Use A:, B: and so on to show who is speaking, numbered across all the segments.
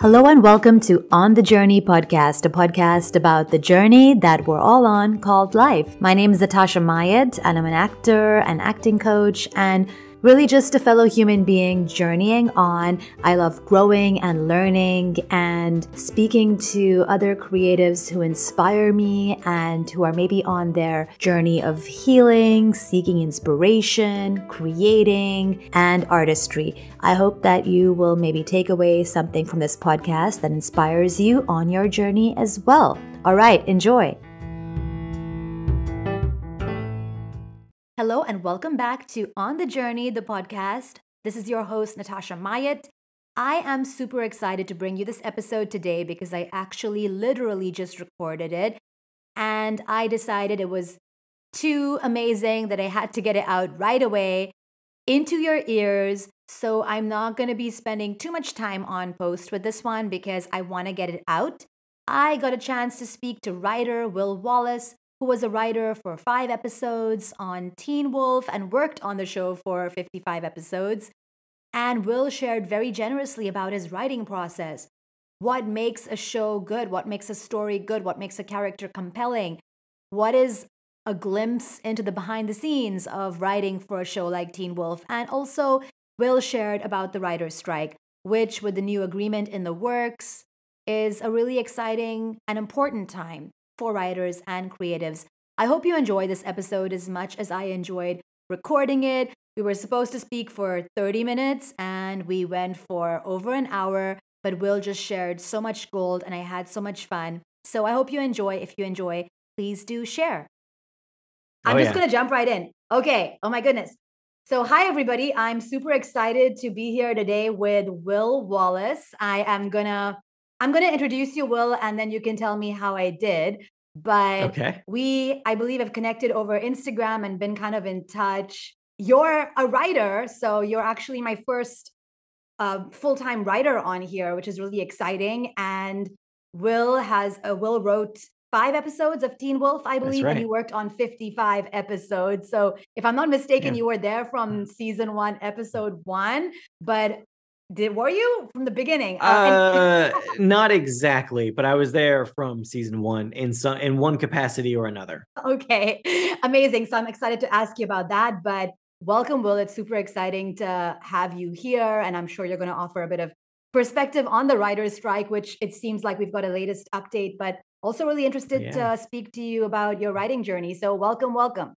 A: Hello and welcome to On the Journey podcast, a podcast about the journey that we're all on called life. My name is Natasha Mayed, and I'm an actor, an acting coach, and really just a fellow human being journeying on. I love growing and learning and speaking to other creatives who inspire me and who are maybe on their journey of healing, seeking inspiration, creating, and artistry. I hope that you will maybe take away something from this podcast that inspires you on your journey as well. All right, enjoy. Hello, and welcome back to On the Journey, the podcast. This is your host, Natasha Mayet. I am super excited to bring you this episode today because I actually literally just recorded it. And I decided it was too amazing that I had to get it out right away into your ears. So I'm not going to be spending too much time on post with this one because I want to get it out. I got a chance to speak to writer Will Wallace, who was a writer for five episodes on Teen Wolf and worked on the show for 55 episodes. And Will shared very generously about his writing process. What makes a show good? What makes a story good? What makes a character compelling? What is a glimpse into the behind the scenes of writing for a show like Teen Wolf? And also, Will shared about the writer's strike, which, with the new agreement in the works, is a really exciting and important time for writers and creatives. I hope you enjoy this episode as much as I enjoyed recording it. We were supposed to speak for 30 minutes and we went for over an hour, but Will just shared so much gold and I had so much fun. So I hope you enjoy. If you enjoy, please do share. I'm oh, just yeah. going to jump right in. Okay. Oh my goodness. So, hi, everybody. I'm super excited to be here today with Will Wallace. I am going to I'm going to introduce you, Will, and then you can tell me how I did. But okay. we, I believe, have connected over Instagram and been kind of in touch. You're a writer, so you're actually my first uh, full-time writer on here, which is really exciting. And Will has uh, Will wrote five episodes of Teen Wolf, I believe, right. and you worked on 55 episodes. So if I'm not mistaken, yeah. you were there from season one, episode one. But did were you from the beginning?
B: Uh, uh not exactly, but I was there from season one in some in one capacity or another.
A: Okay, amazing. So I'm excited to ask you about that. But welcome, Will. It's super exciting to have you here, and I'm sure you're going to offer a bit of perspective on the writers' strike, which it seems like we've got a latest update. But also really interested yeah. to speak to you about your writing journey. So welcome, welcome.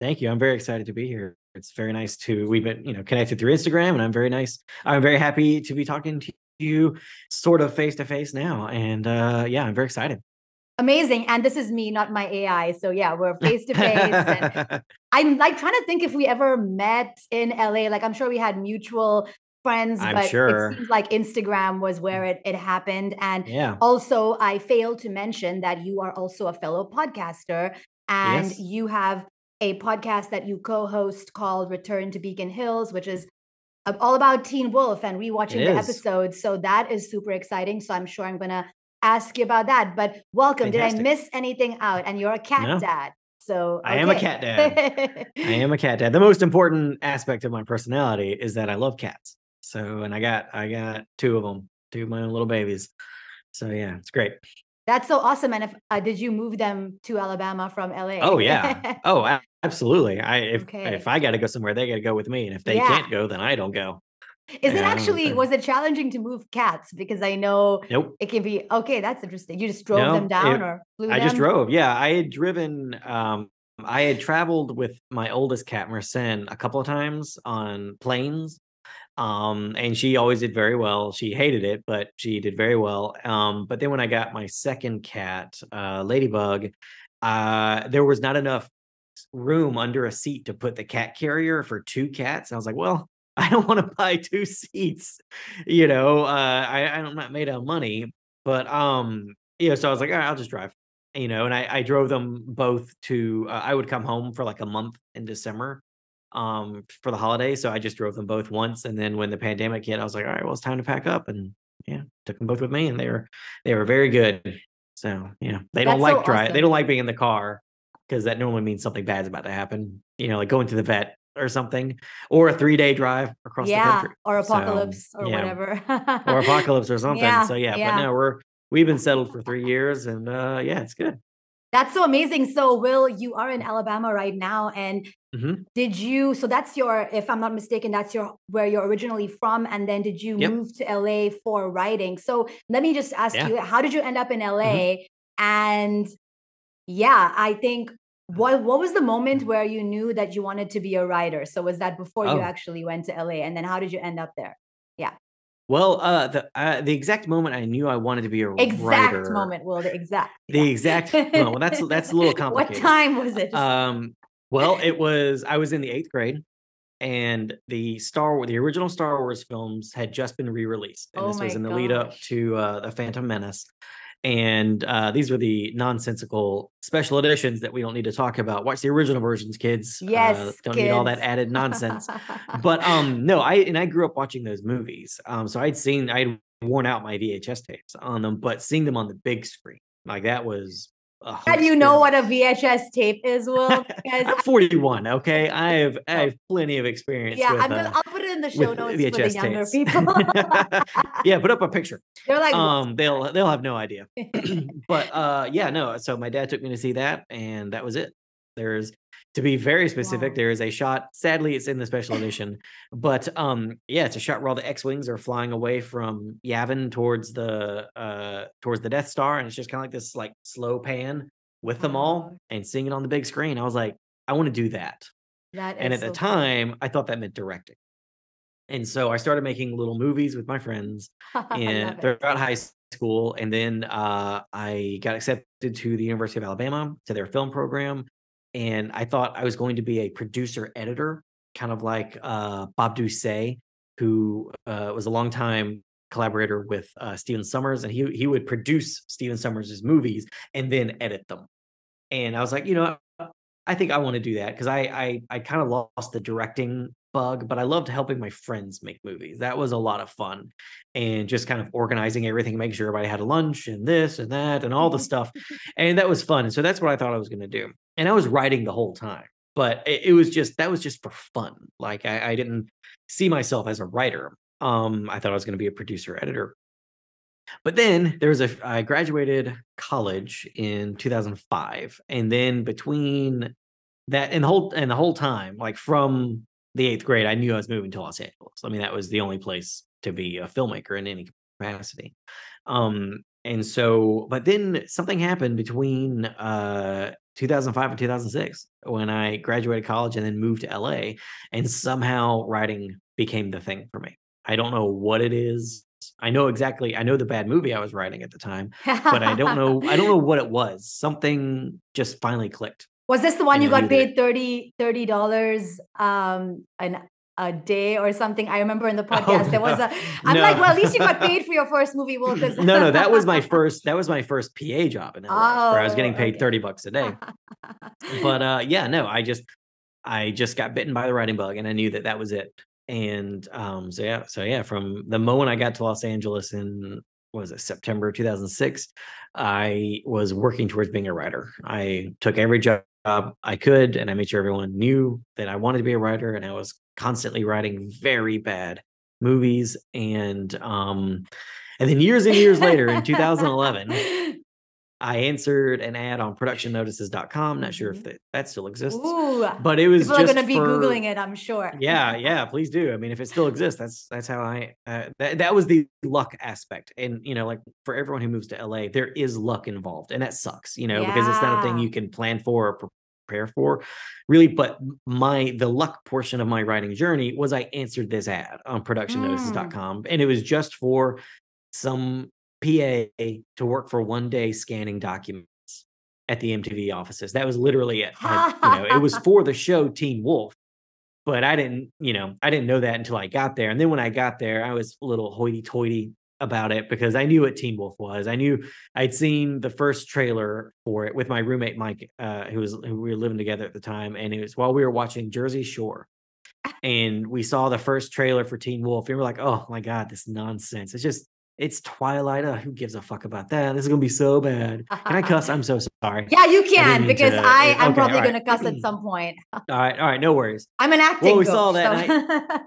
B: Thank you. I'm very excited to be here it's very nice to we've been you know connected through Instagram, and I'm very nice. I'm very happy to be talking to you sort of face to face now, and uh, yeah, I'm very excited.
A: Amazing, and this is me, not my AI. So yeah, we're face to face. I'm like trying to think if we ever met in LA. Like I'm sure we had mutual friends, I'm but sure. it seems like Instagram was where it, it happened. And yeah. also, I failed to mention that you are also a fellow podcaster and yes. you have a podcast that you co-host called Return to Beacon Hills, which is all about Teen Wolf and rewatching it the is. episodes. So that is super exciting. So I'm sure I'm gonna ask you about that. But welcome. Fantastic. Did I miss anything out? And you're a cat no. dad. So
B: okay. I am a cat dad. I am a cat dad. The most important aspect of my personality is that I love cats. So and I got I got two of them, two of my own little babies. So yeah, it's great.
A: That's so awesome. And if uh, did you move them to Alabama from LA?
B: Oh yeah. oh, absolutely. I if okay. if I got to go somewhere, they got to go with me, and if they yeah. can't go, then I don't go.
A: Is it actually was it challenging to move cats? Because I know nope. it can be okay. That's interesting. You just drove no, them down it, or flew I
B: them? just drove. Yeah, I had driven. Um, I had traveled with my oldest cat, Mercen, a couple of times on planes um and she always did very well. She hated it but she did very well. Um but then when i got my second cat uh ladybug uh there was not enough room under a seat to put the cat carrier for two cats. And i was like well i don't want to buy two seats you know? Uh i i'm not made out of money but um you know so i was like i'll just drive you know? And i i drove them both to uh, i would come home for like a month in december um, for the holiday. So I just drove them both once. And then when the pandemic hit, I was like, all right, well, it's time to pack up. And yeah, took them both with me and they were, they were very good. So yeah, they don't like so drive. Awesome. They don't like being in the car because that normally means something bad's about to happen. You know, like going to the vet or something, or a three day drive across
A: yeah,
B: the country.
A: or
B: So,
A: apocalypse or
B: yeah.
A: whatever.
B: or apocalypse or something.
A: Yeah,
B: so yeah,
A: yeah.
B: but no, we're we've been settled for three years, and uh, yeah, it's good.
A: That's so amazing. So, Will, you are in Alabama right now, and
B: Mhm.
A: did you? So that's your, if I'm not mistaken, that's your where you're originally from, and then did you
B: Yep.
A: move to LA for writing? So let me just ask
B: Yeah.
A: you, how did you end up in. LA? Mm-hmm. And yeah, I think mm-hmm. what what was the moment mm-hmm. where you knew that you wanted to be a writer? So was that before you
B: Oh.
A: actually went to LA, and then how did you end up there?
B: Well, uh, the uh, the exact moment I knew I wanted to be a
A: Exact
B: writer.
A: moment, Will. The exact.
B: The
A: yeah.
B: exact moment. Well, that's that's a little complicated.
A: what time was it?
B: Um, well, it was I was in the eighth grade, and the Star the original Star Wars films had just been re-released, and
A: Oh
B: this was in the lead up to uh, the Phantom Menace. And uh, these were the nonsensical special editions that we don't need to talk about. Watch the original versions, kids. Uh,
A: yes,
B: don't need all that added nonsense. but um, no, I and I grew up watching those movies. Um, so I'd seen I'd worn out my VHS tapes on them, but seeing them on the big screen, like that was. A
A: How do you know what a VHS tape is, Will? Because
B: I'm 41. Okay, I have I have plenty of experience.
A: yeah,
B: with,
A: I'm gonna.
B: uh,
A: I'll put it in the show notes for the younger
B: tapes.
A: people.
B: yeah, put up a picture.
A: They're like,
B: um, they'll they'll have no idea. but uh, yeah, no. So my dad took me to see that, and that was it. There's to be very specific.
A: Wow.
B: There is a shot. Sadly, it's in the special edition, but um, yeah, it's a shot where all the X-wings are flying away from Yavin towards the uh towards the Death Star, and it's just kind of like this like slow pan with them all and seeing it on the big screen. I was like, I want to do that.
A: that
B: And at the
A: so cool.
B: time, I thought that meant directing. And so I started making little movies with my friends
A: I
B: and
A: love it.
B: throughout high school. And then uh, I got accepted to the University of Alabama to their film program. And I thought I was going to be a producer editor, kind of like uh, Bob Ducsay, who uh, was a longtime collaborator with uh, Stephen Sommers. And he, he would produce Stephen Sommers' movies and then edit them. And I was like, you know, I think I want to do that because I I I kind of lost the directing bug, but I loved helping my friends make movies. That was a lot of fun, and just kind of organizing everything, making sure everybody had a lunch and this and that and all the stuff, and that was fun. And so that's what I thought I was going to do, and I was writing the whole time, but it, it was just that was just for fun. Like I, I didn't see myself as a writer. Um, I thought I was going to be a producer editor. But then there was a I graduated college in 2005, and then between that and the whole and the whole time, like from the eighth grade, I knew I was moving to Los Angeles. I mean, that was the only place to be a filmmaker in any capacity. Um, and so, but then something happened between uh 2005 and 2006 when I graduated college and then moved to LA, and somehow writing became the thing for me. I don't know what it is. I know exactly. I know the bad movie I was writing at the time, but I don't know. I don't know what it was. Something just finally clicked.
A: Was this the one
B: And
A: you got paid 30 thirty dollars um an a day or something? I remember in the podcast there was a I'm like, well, at least you got paid for your first movie, Will,
B: no, no, that was my first. That was my first PA job in LA, where I was
A: Oh,
B: getting paid
A: okay.
B: thirty bucks a day. But uh, yeah, no, I just, I just got bitten by the writing bug, and I knew that that was it. And um, so yeah, so yeah, from the moment I got to Los Angeles in what was it September 2006, I was working towards being a writer. I took every job I could, and I made sure everyone knew that I wanted to be a writer, and I was constantly writing very bad movies. And um, and then years and years later, in 2011, I answered an ad on productionnotices.com. Not sure if
A: Mhm.
B: that, still exists,
A: Ooh,
B: but it was
A: people are
B: just
A: gonna be
B: for-
A: googling it, I'm sure.
B: yeah, yeah, please do. I mean, if it still exists, that's that's how I uh, that that was the luck aspect. And you know, like for everyone who moves to LA, there is luck involved, and that sucks, you know, because it's not a thing you can plan for or prepare for, really. But my the luck portion of my writing journey was I answered this ad on
A: Mm.
B: productionnotices.com, and it was just for some PA to work for one day scanning documents at the MTV offices. That was literally it. I- you know, it was for the show Teen Wolf but I didn't, you know, I didn't know that until I got there. And then when I got there, I was a little hoity-toity about it because I knew what Teen Wolf was. I knew I'd seen the first trailer for it with my roommate Mike, uh, who was who we were living together at the time, and it was while we were watching Jersey Shore, and we saw the first trailer for Teen Wolf, and we're like, "Oh my god, this nonsense! It's just it's Twilight. Uh, who gives a fuck about that? This is gonna be so bad. Can I cuss? I'm so sorry.
A: Yeah, you can because
B: to-
A: I I'm
B: okay,
A: probably
B: right.
A: gonna cuss at some point.
B: All right, all right, no worries.
A: I'm an acting.
B: we
A: coach,
B: saw that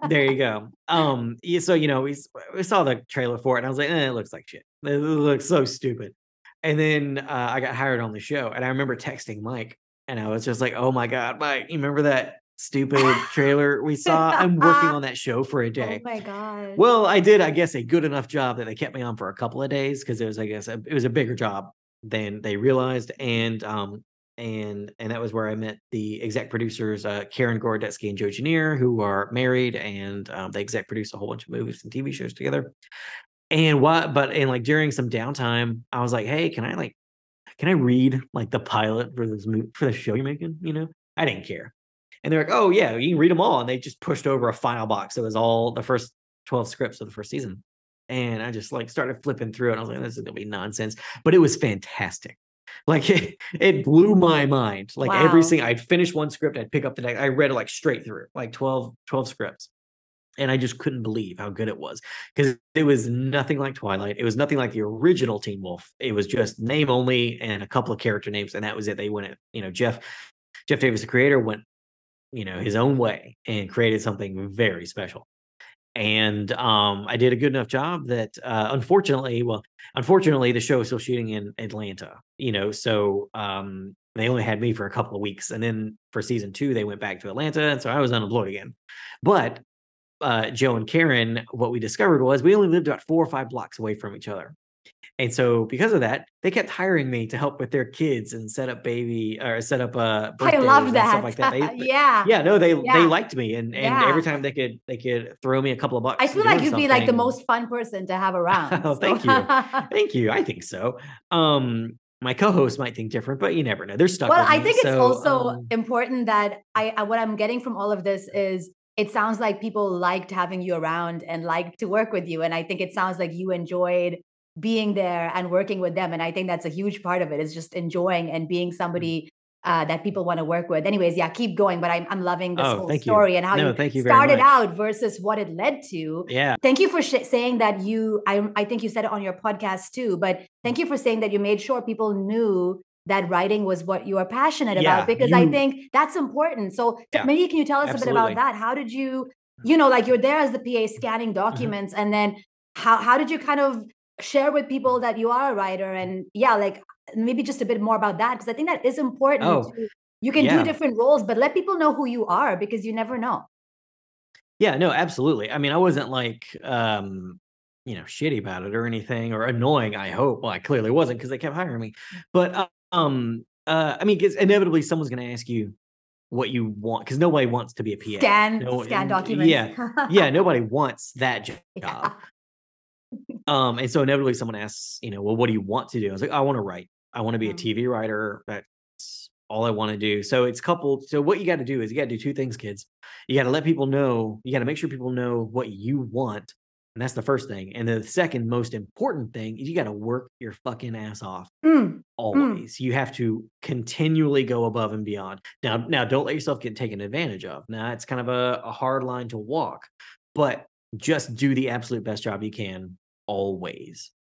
A: so-
B: There you go. Um, yeah, so you know, we we saw the trailer for it, and I was like, eh, it looks like shit. It looks so stupid. And then uh, I got hired on the show, and I remember texting Mike, and I was just like, oh my god, Mike, you remember that stupid trailer we saw? I'm working on that show for a day.
A: oh my god.
B: Well, I did, I guess, a good enough job that they kept me on for a couple of days because it was, I guess, a, it was a bigger job than they realized, and um, and and that was where I met the exec producers, uh, Karen Gorodetzky and Joe Genier, who are married, and um, they exec produce a whole bunch of movies and TV shows together. And what, but and like during some downtime, I was like, hey, can I like, can I read like the pilot for this movie for the show you're making? You know, I didn't care. And they're like, oh yeah, you can read them all. And they just pushed over a file box that was all the first 12 scripts of the first season. And I just like started flipping through it. And I was like, this is gonna be nonsense. But it was fantastic. Like it, it blew my mind. Like every single I'd finish one script, I'd pick up the next. I read it like straight through, like 12, 12 scripts. And I just couldn't believe how good it was. Because it was nothing like Twilight. It was nothing like the original Teen Wolf. It was just name only and a couple of character names, and that was it. They went you know, Jeff, Jeff Davis, the creator, went you know his own way and created something very special. And um i did a good enough job that uh unfortunately well unfortunately the show is still shooting in atlanta you know so um they only had me for a couple of weeks and then for season two they went back to atlanta and so i was unemployed again. But uh joe and karen what we discovered was we only lived about four or five blocks away from each other and so because of that they kept hiring me to help with their kids and set up baby or set up uh
A: I love that.
B: stuff like that They-
A: yeah.
B: yeah no they
A: Yeah.
B: they liked me and and
A: Yeah.
B: every time they could they could throw me a couple of bucks
A: I feel like you'd be like the most fun person to have around.
B: Oh,
A: so-
B: thank you. thank you i think so um my co-host might think different but you never know they're stuck
A: well, I think it's
B: so,
A: also
B: um,
A: important that I, I what I'm getting from all of this is it sounds like people liked having you around and liked to work with you, and I think it sounds like you enjoyed being there and working with them, and I think that's a huge part of it is just enjoying and being
B: Mm-hmm.
A: somebody. Uh, that people want to work with. Anyways, yeah, keep going. But I'm, I'm loving this
B: Oh,
A: whole
B: thank you.
A: story and how
B: No,
A: you,
B: thank you
A: started
B: much.
A: out versus what it led to.
B: yeah
A: Thank you for sh- saying that you, I, I think you said it on your podcast too, but thank you for saying that you made sure people knew that writing was what you are passionate
B: Yeah,
A: about because I think that's important. So
B: Yeah,
A: maybe can you tell us a bit about that? How did you, you know, like you're there as the PA scanning
B: Mm-hmm.
A: documents and then how, how did you kind of share with people that you are a writer and yeah, like maybe just a bit more about that because I think that is important.
B: Oh,
A: to- you can
B: yeah.
A: do different roles, but let people know who you are because you never know.
B: yeah no absolutely i mean i wasn't like um you know shitty about it or anything or annoying i hope well i clearly wasn't because they kept hiring me but um uh i mean 'cause inevitably someone's going to ask you what you want because nobody wants to be a pa
A: Scan,
B: No,
A: scan documents.
B: yeah yeah nobody wants that job
A: Yeah.
B: Um and so inevitably someone asks you know well what do you want to do? I was like i want to write. I want to be a
A: Mm.
B: tv writer. That's all i want to do. So it's coupled so what you got to do is you got to do two things kids. You got to let people know you got to make sure people know what you want and that's the first thing and the second most important thing is you got to work your fucking ass off
A: Mm,
B: always. You have to continually go above and beyond. Now now don't let yourself get taken advantage of. Now it's kind of a, a hard line to walk but just do the absolute best job you can always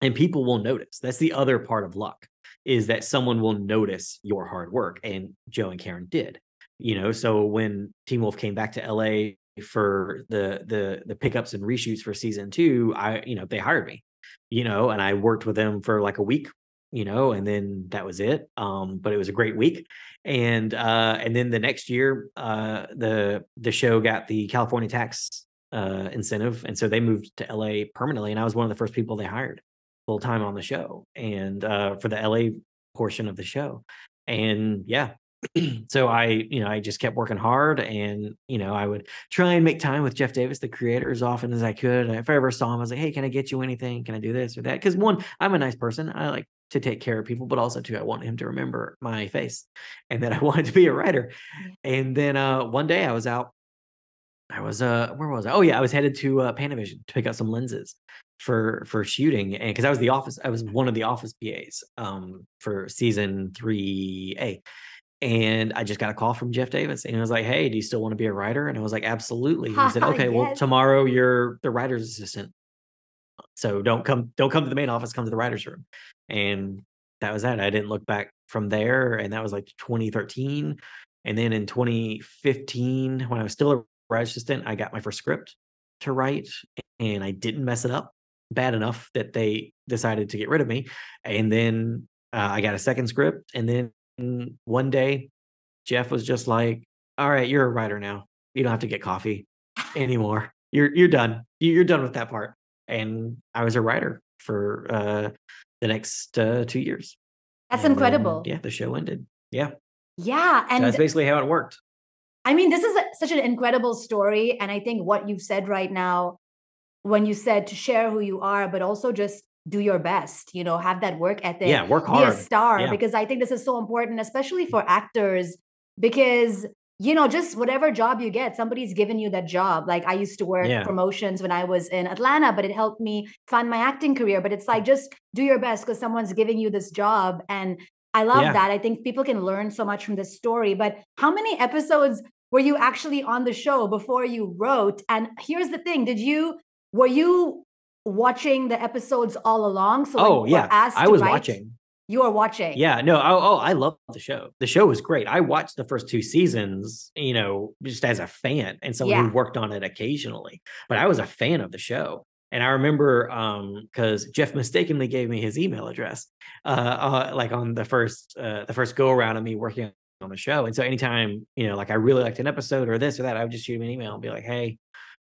B: and people will notice. That's the other part of luck is that someone will notice your hard work and joe and karen did you know? So when teen wolf came back to la for the the the pickups and reshoots for season two i you know they hired me you know and i worked with them for like a week you know and then that was it um but it was a great week. And uh and then the next year uh the the show got the california tax uh incentive and so they moved to la permanently and i was one of the first people they hired full time on the show and uh for the la portion of the show and yeah so i you know i just kept working hard and you know i would try and make time with jeff davis the creator as often as i could if i ever saw him i was like hey can i get you anything? Can i do this or that? Because one i'm a nice person i like to take care of people but also too i want him to remember my face and that i wanted to be a writer and then uh one day i was out i was uh where was i oh yeah i was headed to uh panavision to pick up some lenses for for shooting and because i was the office i was one of the office pas um for season 3a and I just got a call from Jeff Davis, and he was like, "Hey, do you still want to be a writer?" And I was like, "Absolutely." He said, "Okay, well, tomorrow you're the writer's assistant." So don't come don't come to the main office, come to the writer's room. And that was that. I didn't look back from there. And that was like 2013. And then in 2015, when I was still a assistant, I got my first script to write and I didn't mess it up bad enough that they decided to get rid of me. And then uh, I got a second script. And then one day, Jeff was just like, All right, you're a writer now. You don't have to get coffee anymore. You're you're done. You're done with that part. And I was a writer for uh, the next uh, two years.
A: That's
B: And
A: incredible.
B: then, yeah, the show ended. Yeah,
A: Yeah. And
B: that's basically how it worked.
A: I mean, this is a, such an incredible story. And I think what you've said right now, when you said to share who you are, but also just do your best, you know, have that work ethic,
B: Yeah, work hard.
A: be a star,
B: Yeah.
A: because I think this is so important, especially for actors, because, you know, just whatever job you get, somebody's given you that job. Like I used to work
B: Yeah.
A: promotions when I was in Atlanta, but it helped me find my acting career. But it's like, mm. just do your best because someone's giving you this job. And I love
B: Yeah.
A: that. I think people can learn so much from this story. But how many episodes were you actually on the show before you wrote? And here's the thing: Did you were you watching the episodes all along? So
B: Oh yeah, I was
A: write,
B: watching.
A: You are watching.
B: Yeah, no, oh, oh, I love the show. The show was great. I watched the first two seasons, you know, just as a fan and someone
A: Yeah.
B: who worked on it occasionally. But I was a fan of the show. And I remember um because Jeff mistakenly gave me his email address uh, uh like on the first uh the first go around of me working on the show. And so anytime, you know, like I really liked an episode or this or that, I would just shoot him an email and be like, hey,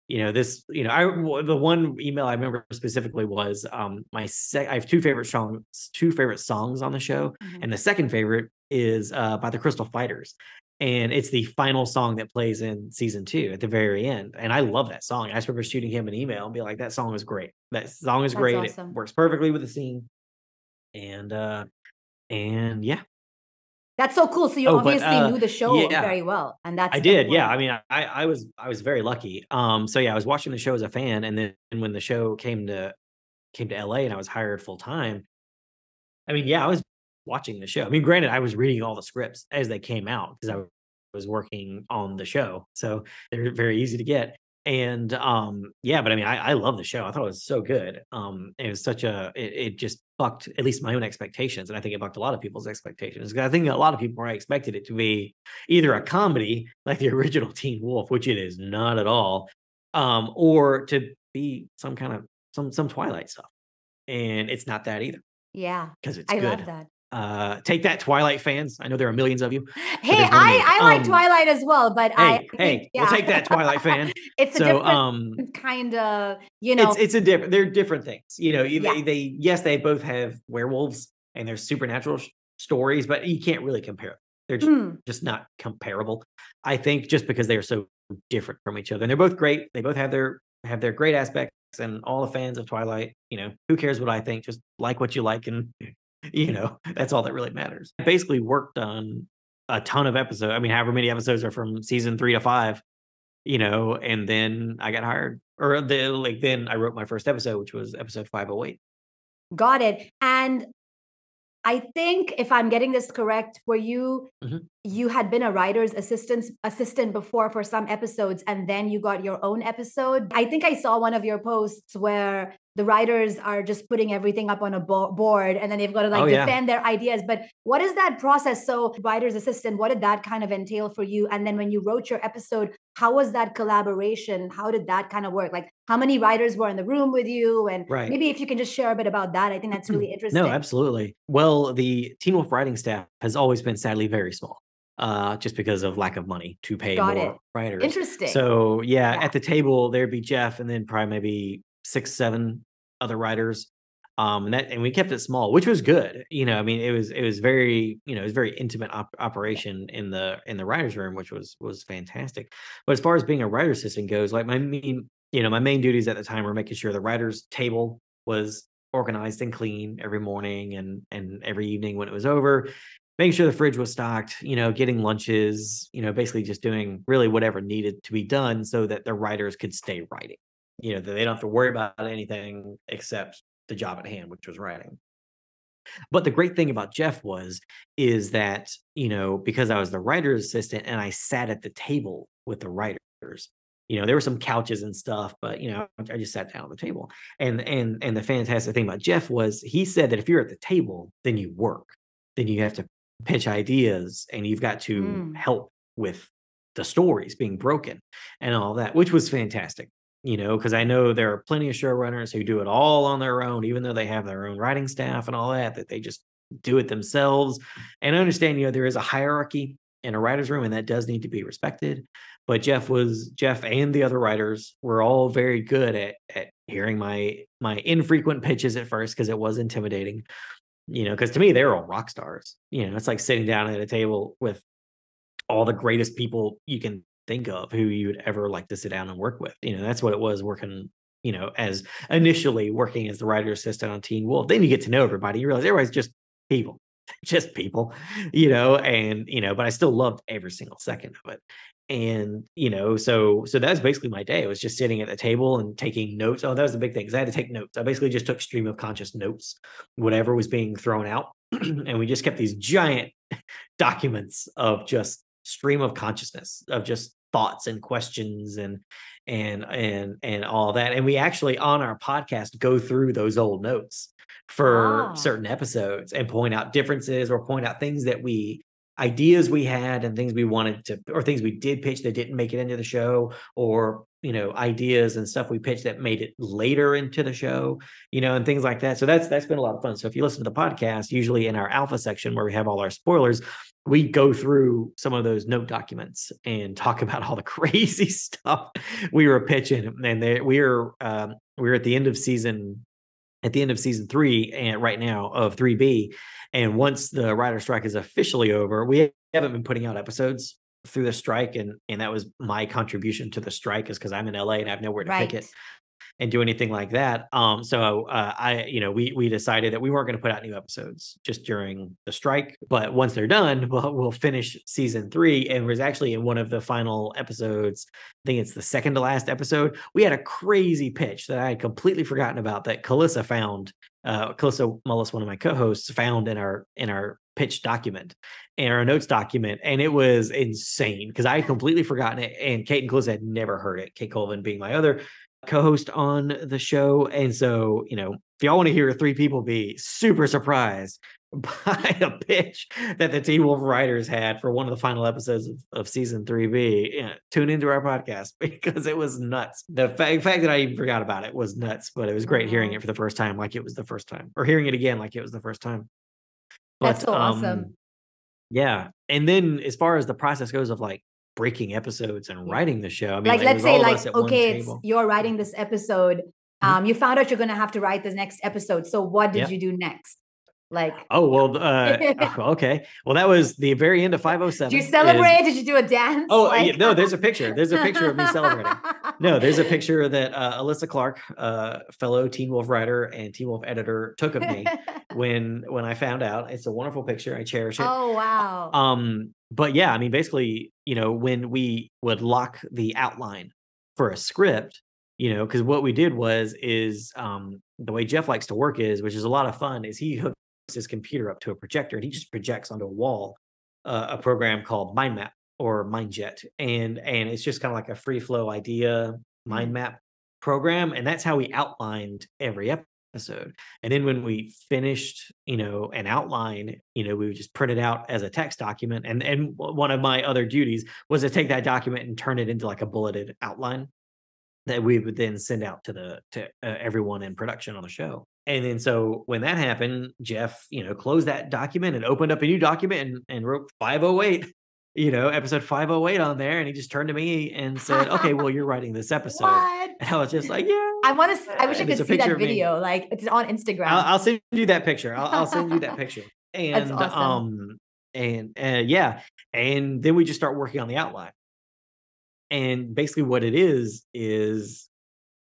B: you know this you know I the one email i remember specifically was um my sec- i have two favorite songs two favorite songs on the show
A: Mhm.
B: and the second favorite is uh by the crystal fighters and it's the final song that plays in season two at the very end and i love that song i just remember shooting him an email and be like that song is great that song is
A: That's
B: great
A: awesome.
B: it works perfectly with the scene and uh and yeah
A: That's so cool. So you
B: Oh, but,
A: obviously
B: uh,
A: knew the show
B: yeah.
A: very well, and that's
B: I did, yeah. I mean, I I was I was very lucky. Um, so yeah, I was watching the show as a fan, and then when the show came to came to LA and I was hired full time, I mean, yeah, I was watching the show. I mean, granted, I was reading all the scripts as they came out because I was working on the show, so they're very easy to get. And um, yeah, but I mean, I, I love the show. I thought it was so good. Um, it was such a it, it just bucked at least my own expectations, and I think it bucked a lot of people's expectations because I think a lot of people I expected it to be either a comedy like the original Teen Wolf, which it is not at all, um, or to be some kind of some some Twilight stuff, and it's not that either
A: Yeah,
B: because it's
A: I
B: good.
A: love that.
B: Uh, take that, Twilight fans! I know there are millions of you.
A: Hey,
B: there's one of.
A: I I like
B: Um,
A: Twilight as well, but I
B: Hey,
A: think,
B: hey,
A: yeah.
B: we'll take that, Twilight fan.
A: it's a
B: So,
A: different
B: um,
A: kind of you know.
B: it's it's a different. They're different things. You know,
A: Yeah.
B: they, they yes, they both have werewolves and there's supernatural sh- stories, but you can't really compare. them. They're just,
A: Mm,
B: just not comparable. I think just because they are so different from each other, and they're both great. They both have their have their great aspects, and all the fans of Twilight, you know, who cares what I think? Just like what you like, and you know, that's all that really matters. I basically worked on a ton of episodes. I mean, however many episodes are from season three to five, you know, and then I got hired, or the like. Then I wrote my first episode, which was episode five oh eight.
A: got it. And I think if I'm getting this correct, were you
B: Mhm.
A: you had been a writer's assistant assistant before for some episodes, and then you got your own episode. I think I saw one of your posts where the writers are just putting everything up on a bo- board, and then they've got to like
B: Oh, yeah.
A: defend their ideas. But what is that process? So, writer's assistant, what did that kind of entail for you? And then when you wrote your episode, how was that collaboration? How did that kind of work? Like, how many writers were in the room with you? And
B: Right.
A: maybe if you can just share a bit about that, I think that's really interesting.
B: No, absolutely. Well, the Teen Wolf writing staff has always been sadly very small, uh, just because of lack of money to pay
A: Got
B: more
A: it.
B: writers.
A: Interesting.
B: So yeah,
A: Yeah.
B: at the table there'd be Jeff, and then probably maybe six, seven other writers. Um, and that and we kept it small, which was good. You know, I mean, it was it was very you know it was very intimate op- operation in the in the writers' room, which was was fantastic. But as far as being a writer assistant goes, like my main you know my main duties at the time were making sure the writers' table was organized and clean every morning and and every evening when it was over making sure the fridge was stocked you know getting lunches you know basically just doing really whatever needed to be done so that the writers could stay writing you know that they don't have to worry about anything except the job at hand which was writing. But the great thing about jeff was is that you know because i was the writer's assistant and i sat at the table with the writers you know there were some couches and stuff but you know i just sat down at the table. And and and the fantastic thing about jeff was he said that if you're at the table then you work. Then you have to pitch ideas and you've got to
A: Mm.
B: help with the stories being broken and all that which was fantastic you know because i know there are plenty of showrunners who do it all on their own even though they have their own writing staff and all that that they just do it themselves. And I understand you know there is a hierarchy in a writer's room and that does need to be respected. But jeff was jeff and the other writers were all very good at at hearing my my infrequent pitches at first because it was intimidating you know because to me they're all rock stars. You know it's like sitting down at a table with all the greatest people you can think of who you'd ever like to sit down and work with you know that's what it was working you know as initially working as the writer assistant on teen wolf then you get to know everybody you realize everybody's just people just people you know and you know but i still loved every single second of it and you know so so that's basically my day it was just sitting at the table and taking notes oh that was the big thing because i had to take notes i basically just took stream of conscious notes whatever was being thrown out and we just kept these giant documents of just stream of consciousness of just thoughts and questions and and and and all that and we actually on our podcast go through those old notes for
A: Ah.
B: certain episodes and point out differences or point out things that we ideas we had and things we wanted to or things we did pitch that didn't make it into the show or you know ideas and stuff we pitched that made it later into the show you know and things like that so that's that's been a lot of fun so if you listen to the podcast usually in our alpha section where we have all our spoilers we go through some of those note documents and talk about all the crazy stuff we were pitching. And they, we're um, we're at the end of season at the end of season three and right now of 3b and once the writer strike is officially over we haven't been putting out episodes through the strike. And and that was my contribution to the strike is because i'm in la and i have nowhere to
A: right.
B: pick it and do anything like that. Um, so uh, I, you know, we we decided that we weren't going to put out new episodes just during the strike, but once they're done, we'll we'll finish season three. And was actually in one of the final episodes. I think it's the second to last episode. We had a crazy pitch that I had completely forgotten about that Calissa found. Uh, Calissa Mullis, one of my co-hosts, found in our in our pitch document in our notes document, and it was insane because I had completely forgotten it, and Kate and Calissa had never heard it. Kate Colvin being my other co-host on the show and so you know if y'all want to hear three people be super surprised by a pitch that the Teen Wolf writers had for one of the final episodes of, of season 3b yeah, tune into our podcast because it was nuts. The fa- fact that i even forgot about it was nuts but it was great hearing it for the first time like it was the first time or hearing it again like it was the first time.
A: That's so awesome.
B: Um, yeah and then as far as the process goes of like breaking episodes and writing the show i mean
A: like
B: it
A: let's say like okay it's you're writing this episode
B: Mhm.
A: um you found out you're gonna have to write the next episode so what did
B: Yep.
A: you do next like
B: Oh well, uh, okay. Well, that was the very end of 507.
A: did you
B: is-
A: celebrate did you do a dance
B: Oh
A: Like-
B: yeah, no, there's a picture. There's a picture of me celebrating. No, there's a picture that uh, Alyssa Clark, uh, fellow Teen Wolf writer and Teen Wolf editor, took of me when when I found out. It's a wonderful picture. I cherish it.
A: oh wow
B: Um, but yeah, I mean, basically, you know, when we would lock the outline for a script, you know, because what we did was is um the way Jeff likes to work is, which is a lot of fun, is he hooks his computer up to a projector and he just projects onto a wall uh, a program called Mind Map or MindJet, and and it's just kind of like a free flow idea mind map program, and that's how we outlined every episode. And then when we finished, you know, an outline, you know, we would just print it out as a text document. And and one of my other duties was to take that document and turn it into like a bulleted outline that we would then send out to the to uh, everyone in production on the show. And then so when that happened, Jeff, you know, closed that document and opened up a new document and, and wrote 508, you know, episode 508 on there. And he just turned to me and said, Okay, well, you're writing this episode.
A: what
B: And I was just like, Yeah.
A: I want to. I wish I could see that video. Like it's on Instagram.
B: I'll, I'll send you that picture. I'll, I'll send you that picture. And
A: awesome.
B: um and uh, yeah, and then we just start working on the outline. And basically, what it is is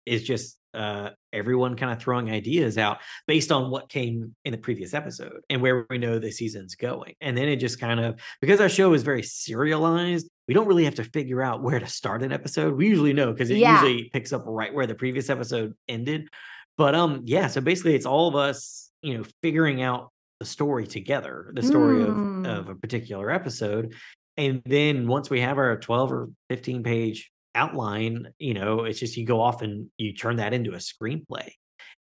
B: is just uh, everyone kind of throwing ideas out based on what came in the previous episode and where we know the season's going. And then it just kind of because our show is very serialized, we don't really have to figure out where to start an episode. We usually know because it
A: Yeah.
B: usually picks up right where the previous episode ended. But um, yeah, so basically it's all of us, you know, figuring out the story together, the story
A: Mm.
B: of of a particular episode. And then once we have our 12 or 15 page outline, you know, it's just you go off and you turn that into a screenplay.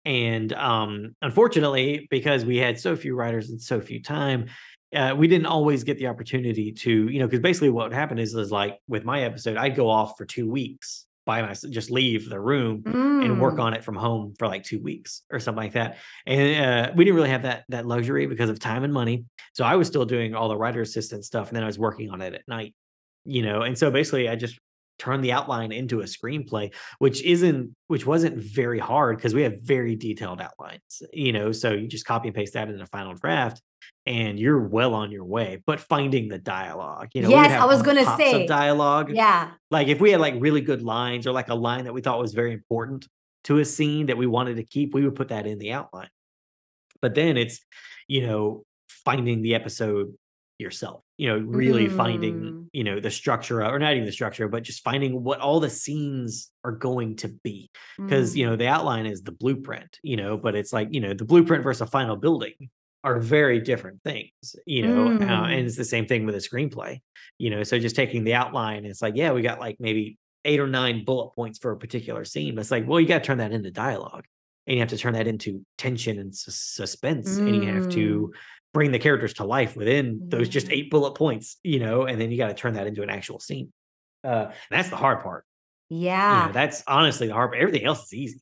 B: And um, unfortunately, because we had so few writers and so few time, uh, we didn't always get the opportunity to, you know, because basically what happened is, is like with my episode, I'd go off for two weeks by myself, just leave the room mm. and work mm. on it from home for like two weeks or something like that. And uh, we didn't really have that that luxury because of time and money. So I was still doing all the writer assistant stuff, and then I was working on it at night, you know. And so basically, I just turn the outline into a screenplay which isn't which wasn't very hard because we have very detailed outlines you know so you just copy and paste that in a final draft and you're well on your way but finding the dialogue you know
A: yes i was gonna say.
B: dialogue.
A: Yeah.
B: Like if we had like really good lines or like a line that we thought was very important to a scene that we wanted to keep we would put that in the outline. But then it's you know finding the episode yourself you know really mm. finding you know the structure or not even the structure but just finding what all the scenes are going to be because mm. you know the outline is the blueprint you know but it's like you know the blueprint versus a final building are very different things you know mm. uh, and mm. it's the same thing with a screenplay you know so just taking the outline it's like yeah we got like maybe eight or nine bullet points for a particular scene but it's like well you got to turn that into dialogue and you have to turn that into tension and suspense and you have to mm bring the characters to life within those just eight bullet points, you know, and then you got to turn that into an actual scene. Uh, that's the hard part.
A: Yeah.
B: You know, that's honestly the hard part. Everything else is easy.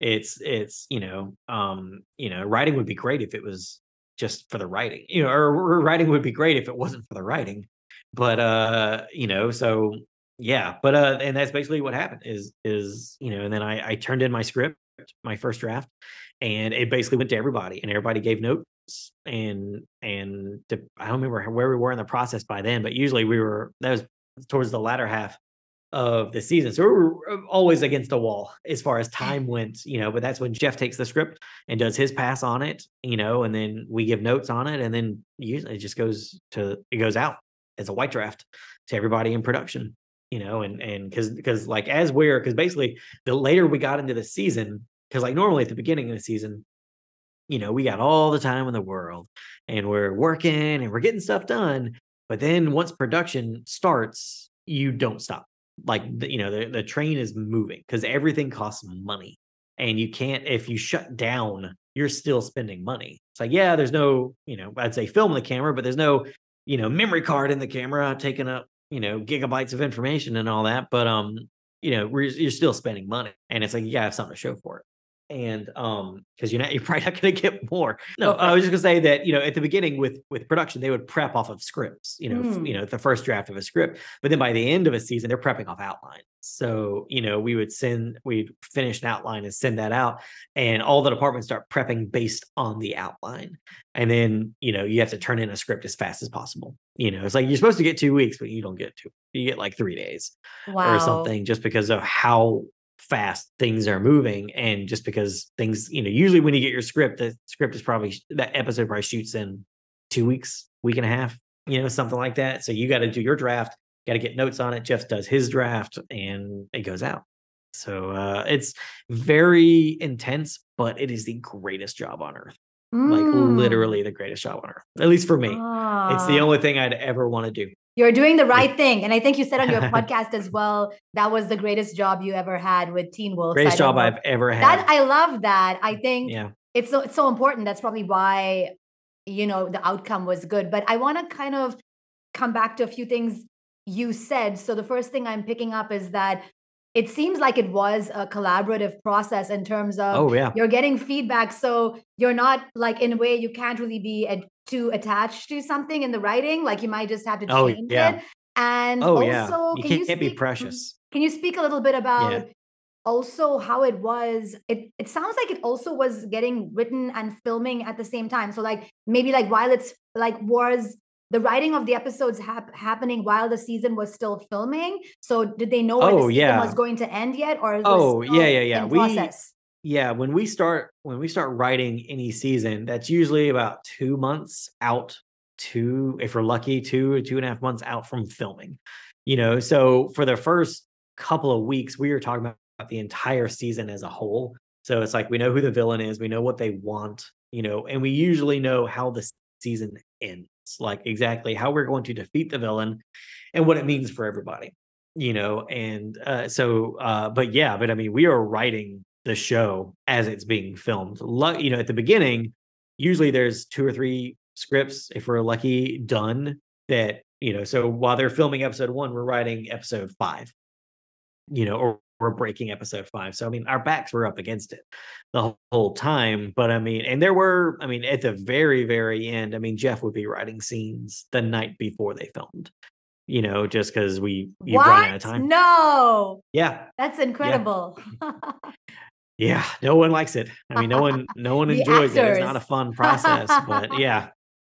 B: It's, it's, you know, um, you know, writing would be great if it was just for the writing, you know, or, or writing would be great if it wasn't for the writing. But, uh, you know, so yeah, but, uh, and that's basically what happened is, is, you know, and then I, I turned in my script, my first draft, and it basically went to everybody and everybody gave notes and and to, I don't remember where we were in the process by then, but usually we were that was towards the latter half of the season. So we were uh, always against a wall as far as time went, you know, but that's when Jeff takes the script and does his pass on it, you know, and then we give notes on it and then usually it just goes to it goes out as a white draft to everybody in production, you know, and and cuz because like as we're cuz basically the later we got into the season cuz like normally at the beginning of the season you know, we got all the time in the world and we're working and we're getting stuff done. But then once production starts, you don't stop. Like, the, you know, the, the train is moving because everything costs money. And you can't, if you shut down, you're still spending money. It's like, yeah, there's no, you know, I'd say film the camera, but there's no, you know, memory card in the camera taking up, you know, gigabytes of information and all that. But, um, you know, you're still spending money and it's like, you gotta have something to show for it and um because you're not you're probably not going to get more. No i was just going to say that you know at the beginning with with production they would prep off of scripts you know mm. you know the first draft of a script but then by the end of a season they're prepping off outlines. So you know we would send we'd finish an outline and send that out and all the departments start prepping based on the outline. And then you know you have to turn in a script as fast as possible. You know it's like you're supposed to get two weeks but you don't get two you get like three days wow. or something just because of how fast things are moving and just because things you know usually when you get your script the script is probably that episode probably shoots in two weeks week and a half you know something like that. So you got to do your draft got to get notes on it. Jeff does his draft and it goes out. So uh it's very intense but it is the greatest job on earth. Mm. like literally the greatest job on earth at least for me. It's the ah. only thing i'd ever want to do
A: you're doing the right thing. And I think you said on your podcast as well, that was the greatest job you ever had with Teen Wolf.
B: Greatest job I've ever had.
A: That I love that. I think yeah. it's so it's so important. That's probably why, you know, the outcome was good. But I want to kind of come back to a few things you said. So the first thing I'm picking up is that it seems like it was a collaborative process in terms of
B: oh yeah
A: you're getting feedback so you're not like in a way you can't really be ad- too attach to something in the writing like you might just have to oh, change oh, yeah. it and
B: oh,
A: also
B: yeah. you
A: can
B: can't,
A: you
B: speak, be precious
A: can you speak a little bit about yeah. also how it was it it sounds like it also was getting written and filming at the same time so like maybe like while it's like was the writing of the episodes hap- happening while the season was still filming. So did they know when oh, the season yeah. was going to end yet, or
B: oh yeah yeah yeah we process? Yeah when we start when we start writing any season, that's usually about two months out. Two, if we're lucky, two or two and a half months out from filming. You know, so for the first couple of weeks, we were talking about the entire season as a whole. So it's like we know who the villain is, we know what they want, you know, and we usually know how the season ends like exactly how we're going to defeat the villain and what it means for everybody. you know, and uh, so, uh, but yeah, but I mean, we are writing the show as it's being filmed. You know, at the beginning, usually there's two or three scripts, if we're lucky, done that, you know, so while they're filming episode one, we're writing episode five, you know, or we're breaking episode five. So, I mean, our backs were up against it the whole time. But I mean, and there were, I mean, at the very, very end, I mean, Jeff would be writing scenes the night before they filmed you know, just because we you run out of time.
A: No.
B: Yeah.
A: That's incredible.
B: Yeah. Yeah. No one likes it. I mean, no one, no one enjoys actors. it. It's not a fun process, but yeah.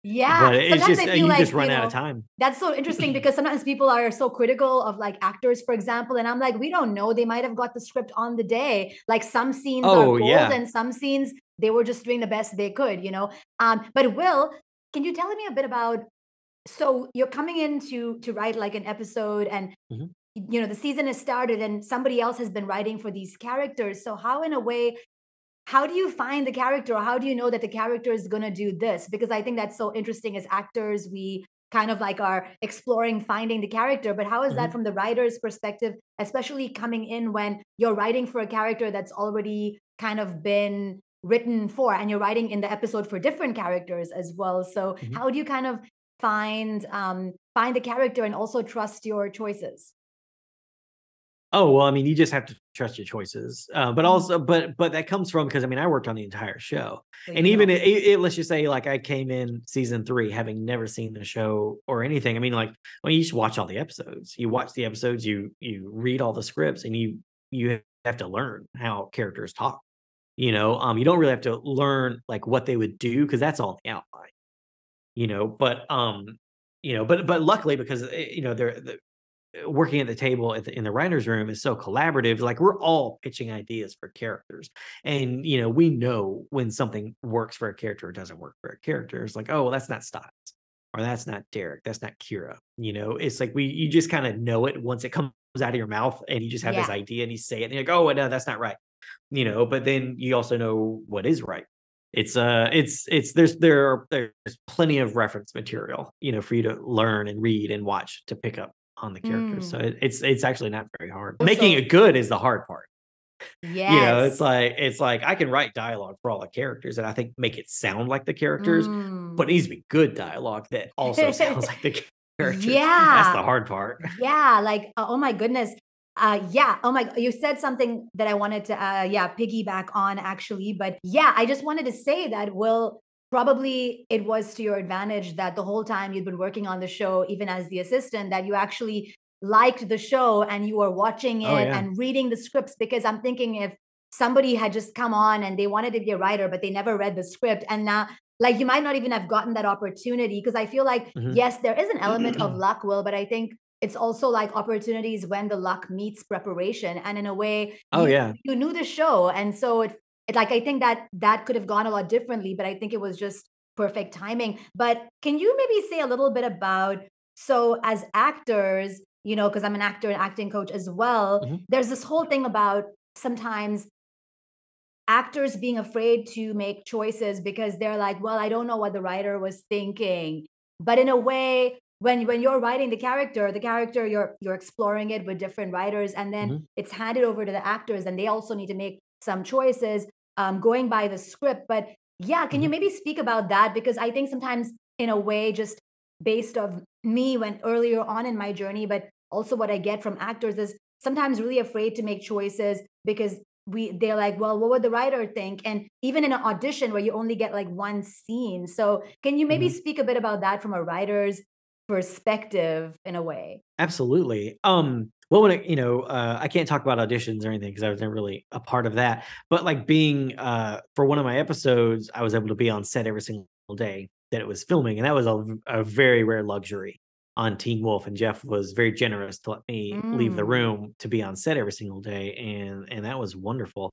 A: Yeah.
B: But it's sometimes just, you like, just run you know, out of time.
A: That's so interesting because sometimes people are so critical of like actors, for example. And I'm like, we don't know. They might have got the script on the day. Like some scenes oh, are gold yeah. and some scenes they were just doing the best they could, you know? Um, but Will, can you tell me a bit about so you're coming in to to write like an episode and mm-hmm. You know the season has started and somebody else has been writing for these characters so how in a way how do you find the character or how do you know that the character is going to do this because i think that's so interesting as actors we kind of like are exploring finding the character but how is mm-hmm. that from the writer's perspective especially coming in when you're writing for a character that's already kind of been written for and you're writing in the episode for different characters as well so mm-hmm. how do you kind of find um, find the character and also trust your choices
B: oh well i mean you just have to trust your choices uh, but mm-hmm. also but but that comes from because i mean i worked on the entire show and even it, it, let's just say like i came in season three having never seen the show or anything i mean like well you just watch all the episodes you watch the episodes you you read all the scripts and you you have to learn how characters talk you know um you don't really have to learn like what they would do because that's all the outline you know but um you know but but luckily because eh, you know they're, they're working at the table at the, in the writers room is so collaborative like we're all pitching ideas for characters. And you know we know when something works for a character or doesn't work for a character it's like oh well that's not Stiles or that's not Derek that's not Kira. You know it's like we you just kind of know it once it comes out of your mouth and you just have yeah. this idea and you say it and you're like oh no that's not right. You know but then you also know what is right. It's uh it's it's there's there are there's plenty of reference material you know for you to learn and read and watch to pick up on the characters mm. so it, it's it's actually not very hard also, making it good is the hard part
A: yeah
B: you know it's like it's like i can write dialogue for all the characters and i think make it sound like the characters mm. but it needs to be good dialogue that also sounds like the characters
A: yeah
B: that's the hard part
A: yeah like oh my goodness uh, yeah. Oh my, you said something that I wanted to, uh, yeah, piggyback on actually. But yeah, I just wanted to say that, Will, probably it was to your advantage that the whole time you'd been working on the show, even as the assistant, that you actually liked the show and you were watching oh, it oh, yeah. and reading the scripts. Because I'm thinking if somebody had just come on and they wanted to be a writer, but they never read the script, and now like you might not even have gotten that opportunity because i feel like mm-hmm. yes there is an element of luck will but i think it's also like opportunities when the luck meets preparation and in a way
B: oh
A: you,
B: yeah
A: you knew the show and so it, it like i think that that could have gone a lot differently but i think it was just perfect timing but can you maybe say a little bit about so as actors you know because i'm an actor and acting coach as well mm-hmm. there's this whole thing about sometimes actors being afraid to make choices because they're like well i don't know what the writer was thinking but in a way when when you're writing the character the character you're you're exploring it with different writers and then mm-hmm. it's handed over to the actors and they also need to make some choices um, going by the script but yeah can mm-hmm. you maybe speak about that because i think sometimes in a way just based of me when earlier on in my journey but also what i get from actors is sometimes really afraid to make choices because we they're like well what would the writer think and even in an audition where you only get like one scene so can you maybe mm-hmm. speak a bit about that from a writer's perspective in a way.
B: Absolutely. Um, well, when it, you know, uh, I can't talk about auditions or anything because I was never really a part of that. But like being uh, for one of my episodes, I was able to be on set every single day that it was filming, and that was a, a very rare luxury on Teen Wolf. And Jeff was very generous to let me mm. leave the mm. room to be on set every single day, and and that was wonderful.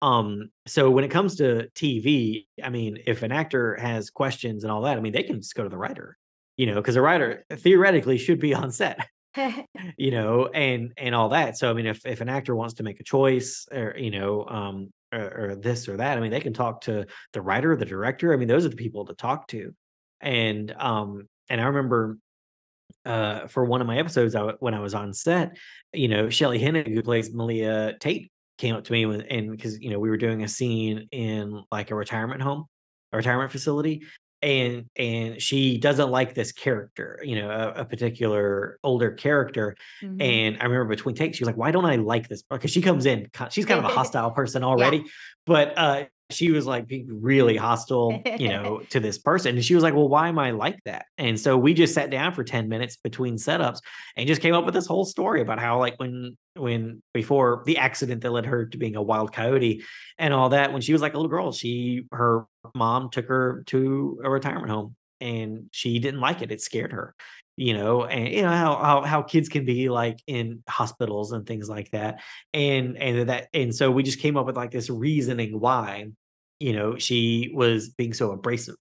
B: Um, so when it comes to TV, I mean, if an actor has questions and all that, I mean, they can just go to the writer you know, because a writer theoretically should be on set. you know, and and all that. So I mean, if if an actor wants to make a choice, or you know, um, or, or this or that, I mean, they can talk to the writer, the director. I mean, those are the people to talk to. And um, and I remember uh, for one of my episodes, I, when I was on set, you know, Shelley Hennig, who plays Malia Tate, came up to me and because you know we were doing a scene in like a retirement home, a retirement facility, and and she doesn't like this character, you know, a, a particular older character.
A: Mhm.
B: And I remember between takes, she was like, "Why don't I like this?" Because she comes in, she's kind of a hostile person already, but uh, she was like being really hostile, you know, to this person. And she was like, "Well, why am I like that?" And so we just sat down for ten minutes between setups and just came up with this whole story about how, like, when when before the accident that led her to being a wild coyote and all that, when she was like a little girl, she her mom took her to a retirement home and she didn't like it. It scared her you know and you know how, how how kids can be like in hospitals and things like that and and that and so we just came up with like this reasoning why you know she was being so abrasive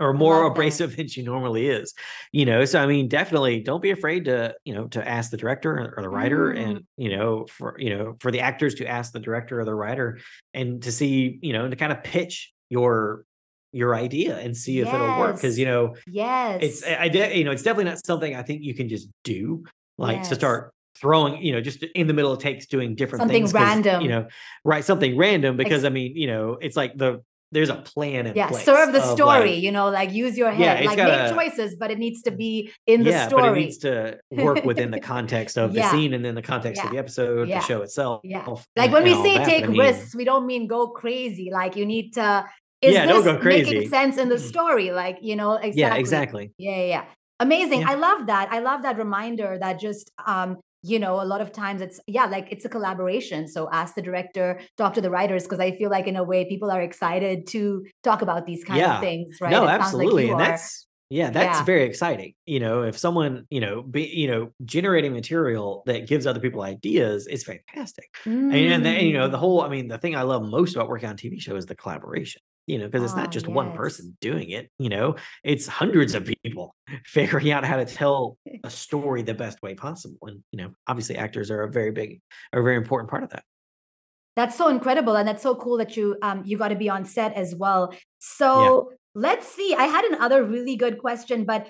B: or more abrasive than she normally is you know so i mean definitely don't be afraid to you know to ask the director or, the writer
A: Mm.
B: and you know for you know for the actors to ask the director or the writer and to see you know to kind of pitch your your idea and see if it'll work because you know
A: Yes.
B: it's I, I de- you know it's definitely not something I think you can just do like to start throwing you know just in the middle of takes doing different
A: Something
B: things
A: random.
B: you know right something random because
A: Ex-
B: I mean you know it's like the there's a plan in
A: yeah,
B: place
A: serve the story,
B: like-
A: you know, like use your
B: Yeah,
A: head.
B: it's
A: like
B: gotta-
A: make choices, but it needs to be in the
B: yeah
A: story.
B: but it needs to work within the context of
A: Yeah.
B: the scene and then the context
A: Yeah.
B: of the episode
A: Yeah.
B: the show itself
A: Yeah.
B: and-
A: like when we say
B: that, but
A: take
B: I mean,
A: risks, we don't mean go crazy. Like you need to is
B: Yeah,
A: this
B: don't go
A: making
B: crazy.
A: sense in the
B: Mm.
A: story? Like, you know, exactly.
B: yeah exactly
A: Yeah, yeah, yeah. Amazing.
B: Yeah.
A: I love that. I love that reminder that just um, you know, a lot of times it's yeah, like it's a collaboration. So ask the director, talk to the writers, because I feel like in a way people are excited to talk about these kind
B: Yeah.
A: of things, right?
B: No,
A: It sounds like
B: absolutely. and that's yeah, that's
A: Yeah.
B: very exciting. You know, if someone, you know, be you know, generating material that gives other people ideas is fantastic. And, and then, you know, the
A: Mm.
B: whole I mean, the thing I love most about working on TV show is the collaboration. You know, because it's
A: Ah,
B: not just one person doing it, you know, it's hundreds of people figuring out how to tell a story the best way possible. And, you know, obviously actors are a very big, are a very important part of that.
A: That's so incredible, and that's so cool that you um you got to be on set as well. So let's see. I had another really good question, but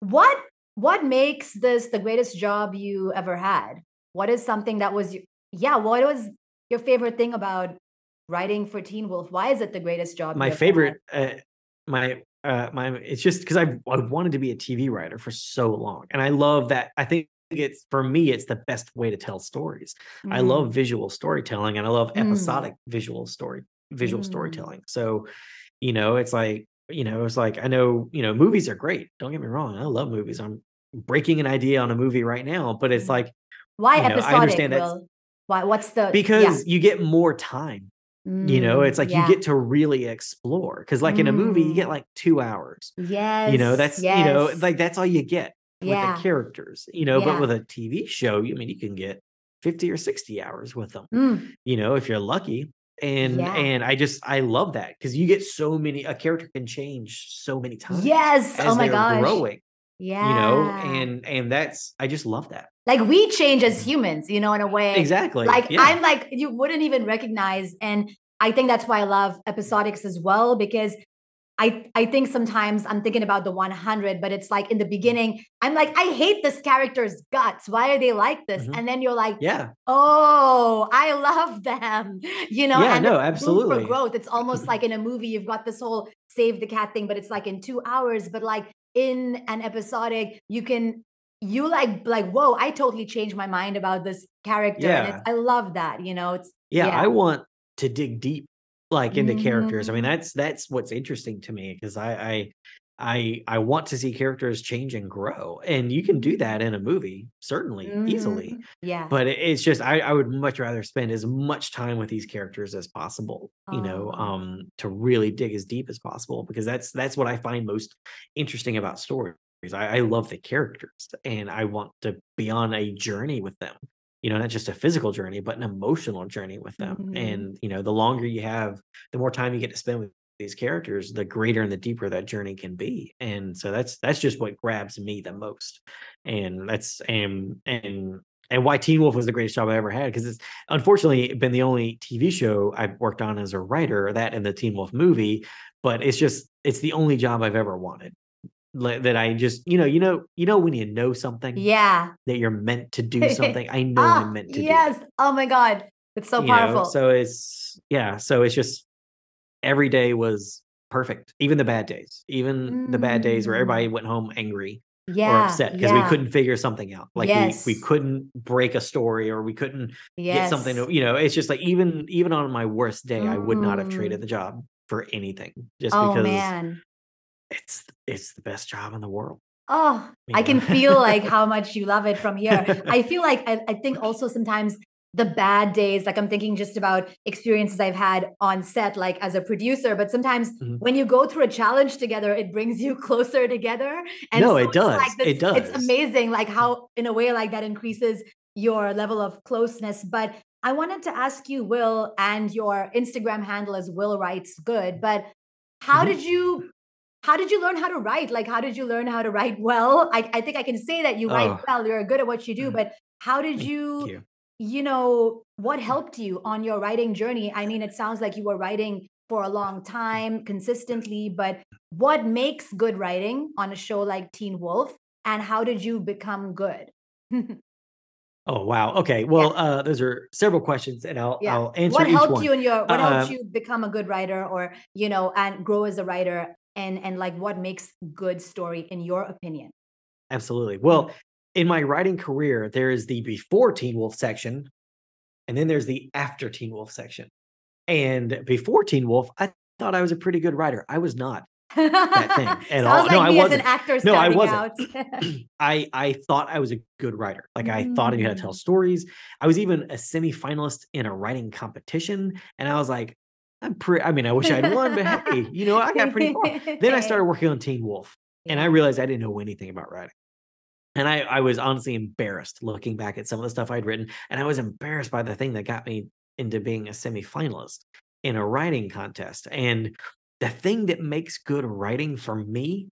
A: what what makes this the greatest job you ever had? What is something that was yeah? What was your favorite thing about writing for Teen Wolf? Why is it the greatest job?
B: my favorite uh, my uh my it's just because I've I wanted to be a TV writer for so long and I love that I think it's for me it's the best way to tell stories. I
A: Mm,
B: love visual storytelling and I love
A: Mm.
B: episodic visual story visual
A: Mm.
B: storytelling. So, you know, it's like, you know, it's like I know, you know, movies are great. Don't get me wrong. I love movies. I'm breaking an idea on a movie right now, but it's
A: Mm.
B: like
A: Why
B: you know, I understand
A: that. Why? What's the
B: because you get more time you know
A: Mm,
B: it's like
A: yeah.
B: you get to really explore because like in a movie you get
A: Mm.
B: like two hours
A: yes,
B: you know that's you know like that's all you get with
A: Yeah.
B: the characters you know
A: Yeah.
B: but with a tv show i mean you can get 50 or 60 hours with them
A: Mm,
B: you know if you're lucky and and i just i love that because you get so many a character can change so many times
A: yes. Oh my gosh.
B: growing
A: Yeah.
B: you know and and that's i just love that
A: like we change as humans, you know, in a way.
B: exactly
A: Like
B: yeah.
A: I'm like you wouldn't even recognize, and I think that's why I love episodics as well because I I think sometimes I'm thinking about the 100, but it's like in the beginning I'm like I hate this character's guts. Why are they like this?
B: Mhm.
A: And then you're like,
B: yeah
A: oh, I love them, you know.
B: Yeah,
A: and
B: no, absolutely.
A: For growth, it's almost like in a movie you've got this whole save the cat thing, but it's like in two hours. But like in an episodic, you can you like like whoa i totally changed my mind about this character and
B: Yeah.
A: it's, i love that you know it's
B: yeah,
A: Yeah.
B: I want to dig deep like into characters. I mean,
A: Mhm.
B: that's that's what's interesting to me because I I I I want to see characters change and grow. And you can do that in a movie, certainly, easily.
A: Mhm. yeah
B: But it's just I, I would much rather spend as much time with these characters as possible, you know,
A: Oh.
B: um, to really dig as deep as possible because that's that's what I find most interesting about stories. I, I love the characters and I want to be on a journey with them you know, not just a physical journey, but an emotional journey with them.
A: Mhm.
B: And, you know, the longer you have, the more time you get to spend with these characters, the greater and the deeper that journey can be. And so that's that's just what grabs me the most. And that's and and and why Teen Wolf was the greatest job I ever had because it's unfortunately been the only TV show I've worked on as a writer, that and the Teen Wolf movie. But it's just it's the only job I've ever wanted. that I just you know you know you know when you know something
A: Yeah.
B: that you're meant to do something. I know
A: Ah,
B: I'm meant to do.
A: yes. Oh my God. It's so
B: you know
A: powerful.
B: so it's yeah so it's just every day was perfect even the bad days even the bad days where
A: Mm.
B: everybody went home angry or upset because we couldn't figure something out like we,
A: Yes.
B: we couldn't break a story or we couldn't get something to, you know it's just like even even on my worst day i would not have
A: Mm.
B: traded the job for anything just
A: Oh
B: because
A: man.
B: it's it's the best job in the world
A: Oh,
B: you
A: I can feel like how much you love it from here. I feel like I, I think also sometimes the bad days, like I'm thinking just about experiences I've had on set, like as a producer, but sometimes
B: Mhm.
A: when you go through a challenge together, it brings you closer together. And
B: No,
A: so
B: it
A: it's
B: does.
A: like
B: It
A: this- It's amazing, like how in a way like that increases your level of closeness. But I wanted to ask you, Will, and your Instagram handle is Will Writes Good, but how
B: Mhm.
A: did you how did you learn how to write? Like, how did you learn how to write well? I, I think I can say that you write
B: Oh.
A: well, you're good at what you do,
B: Mm.
A: but how did you,
B: you.
A: You know, what helped you on your writing journey? I mean, it sounds like you were writing for a long time consistently, but what makes good writing on a show like Teen Wolf? And how did you become good?
B: Oh wow. Okay. Well, uh, those are several questions, and I'll
A: yeah.
B: I'll answer
A: what helped
B: one.
A: you in your what helped
B: Um,
A: you become a good writer or, you know, and grow as a writer and and like what makes good story in your opinion?
B: Absolutely. Well, in my writing career, there is the before Teen Wolf section, and then there's the after Teen Wolf section. And before Teen Wolf, I thought I was a pretty good writer. I was not. that thing at all.
A: like
B: No, I
A: as an
B: wasn't.
A: actor
B: No, I wasn't. I I thought I was a good writer. Like I thought I knew how to tell
A: Mm.
B: stories. I was even a semi-finalist in a writing competition, and I was like, I'm pretty. I mean, I wish I'd won, but hey, you know, I got pretty far. Then I started working on Teen Wolf, and I realized I didn't know anything about writing. And I, I was honestly embarrassed looking back at some of the stuff I'd written. And I was embarrassed by the thing that got me into being a semi-finalist in a writing contest. And the thing that makes good writing for me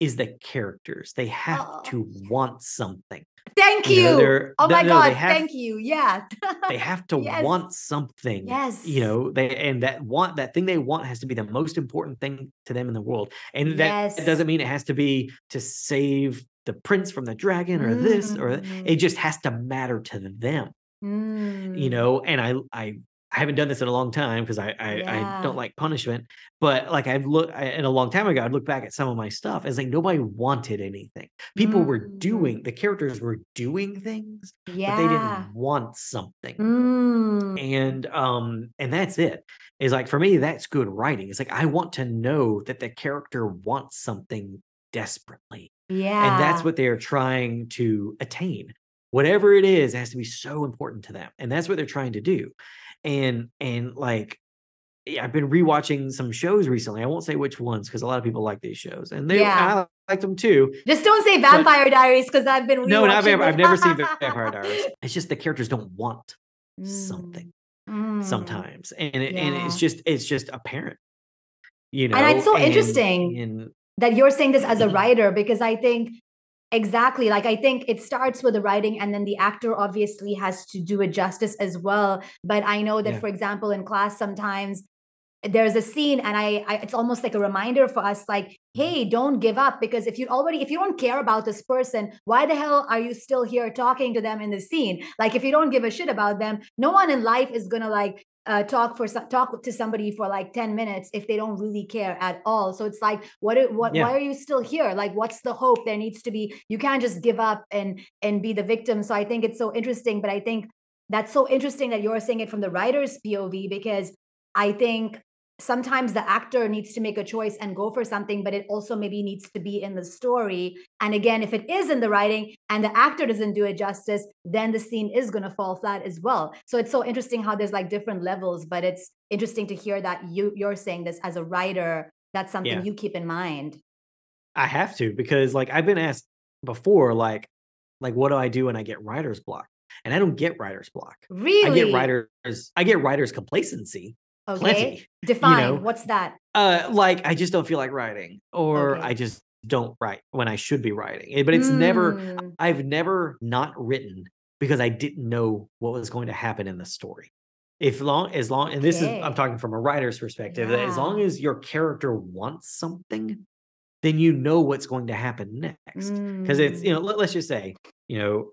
B: is the characters. They have
A: Oh,
B: to want something.
A: Thank
B: You know,
A: you.
B: they're
A: Oh my
B: no,
A: God.
B: have
A: Thank you. Yeah.
B: they have to
A: Yes.
B: want something.
A: Yes.
B: You know, they and that want that thing they want has to be the most important thing to them in the world. And that
A: Yes.
B: doesn't mean it has to be to save the prince from the dragon or this or that.
A: Mm.
B: it just has to matter to them. you
A: Mm.
B: know and i i I haven't done this in a long time because I, I I don't like punishment, but like I've looked and a long time ago, I'd look back at some of my stuff. It's like nobody wanted anything. People were
A: Mm.
B: doing the characters were doing things, but they didn't want something
A: Mm.
B: and um and that's it is like for me that's good writing it's like i want to know that the character wants something desperately
A: Yeah.
B: and that's what they're trying to attain whatever it is it has to be so important to them and that's what they're trying to do and and like I've been rewatching some shows recently. I won't say which ones because a lot of people like these shows, and they
A: Yeah.
B: I liked them too.
A: Just don't say Vampire Diaries because I've been
B: No, Vampire. I've never seen Vampire Diaries. It's just the characters don't want something
A: Mm.
B: sometimes and it, and it's just it's just apparent you know
A: And it's so interesting.
B: and
A: that you're saying this as a mm-hmm. writer because I think exactly like I think it starts with the writing and then the actor obviously has to do it justice as well. But I know that,
B: Yeah.
A: for example, in class sometimes there's a scene and I, I it's almost like a reminder for us like mm-hmm. hey don't give up because if you already if you don't care about this person why the hell are you still here talking to them in the scene like if you don't give a shit about them no one in life is gonna like uh, talk for some talk to somebody for like 10 minutes if they don't really care at all. So it's like what what
B: Yeah.
A: why are you still here? Like what's the hope? There needs to be you can't just give up and and be the victim. So i think it's so interesting but i think that's so interesting that you're saying it from the writer's pov because i think sometimes the actor needs to make a choice and go for something but it also maybe needs to be in the story. And again if it is in the writing and the actor doesn't do it justice then the scene is going to fall flat as well. So it's so interesting how there's like different levels but it's interesting to hear that you you're saying this as a writer that's something
B: Yeah.
A: you keep in mind.
B: I have to because like i've been asked before like like what do i do when i get writer's block? And i don't get writer's block.
A: Really
B: i get writers i get writer's complacency
A: okay
B: plenty
A: define
B: know,
A: what's that
B: uh like i just don't feel like writing or
A: Okay.
B: i just don't write when i should be writing Eh, but it's never
A: Mm,
B: I've never not written because I didn't know what was going to happen in the story. If long as long and this is I'm talking from a writer's perspective, that as long as your character wants something, then you know what's going to happen next. Because it's, you know,
A: Mm.
B: let, us just say, you know,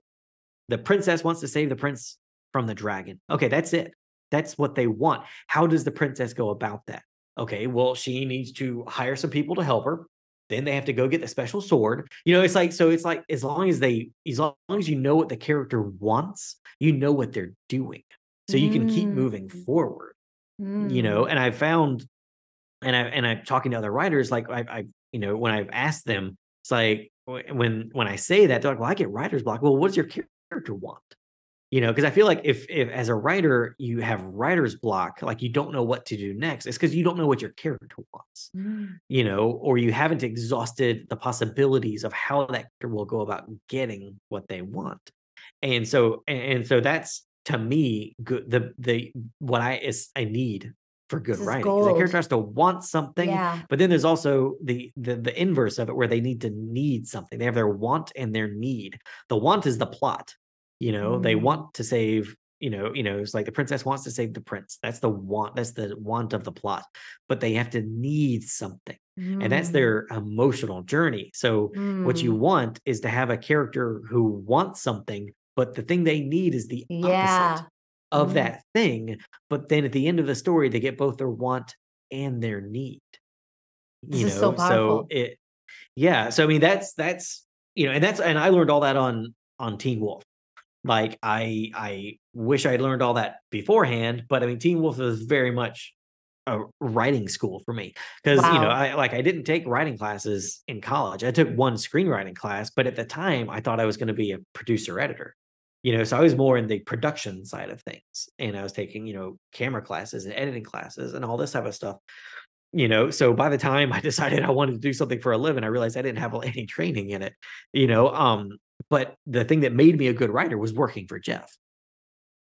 B: the princess wants to save the prince from the dragon. Okay, that's it. That's what they want. How does the princess go about that? Okay, well, she needs to hire some people to help her. Then they have to go get the special sword. You know, it's like so. It's like as long as they, as long as you know what the character wants, you know what they're doing, so you can keep moving
A: Mm.
B: forward. You know,
A: Mm.
B: and I've found, and I and I'm talking to other writers, like I, I, you know, when I've asked them, it's like when when I say that, they're like, "Well, I get writer's block." Well, what does your character want? You know, because I feel like if if as a writer you have writer's block, like you don't know what to do next, it's because you don't know what your character wants
A: Mm.
B: you know, or you haven't exhausted the possibilities of how that character will go about getting what they want. And so, and, so that's to me good. The the what I is I need for good writing the character has to want something,
A: Yeah.
B: but then there's also the, the the inverse of it where they need to need something. They have their want and their need. The want is the plot. You know, they
A: Mm.
B: want to save. You know, you know, it's like the princess wants to save the prince. That's the want. That's the want of the plot. But they have to need something and that's
A: Mm.
B: their emotional journey. So what you
A: Mm.
B: want is to have a character who wants something, but the thing they need is the opposite of
A: Mm.
B: that thing. But then at the end of the story, they get both their want and their need.
A: This
B: You
A: is so
B: know, so
A: powerful.
B: it yeah. So I mean that's that's you know, and that's and I learned all that on on Teen Wolf. Like I I wish I'd learned all that beforehand, but I mean Teen Wolf was very much a writing school for me because you know I like I didn't take writing classes in college. I took one screenwriting class, but at the time I thought I was going to be a producer editor. You know, so I was more in the production side of things, and I was taking you know camera classes and editing classes and all this type of stuff. You know, so by the time I decided I wanted to do something for a living, I realized I didn't have any training in it. You know, um, but the thing that made me a good writer was working for Jeff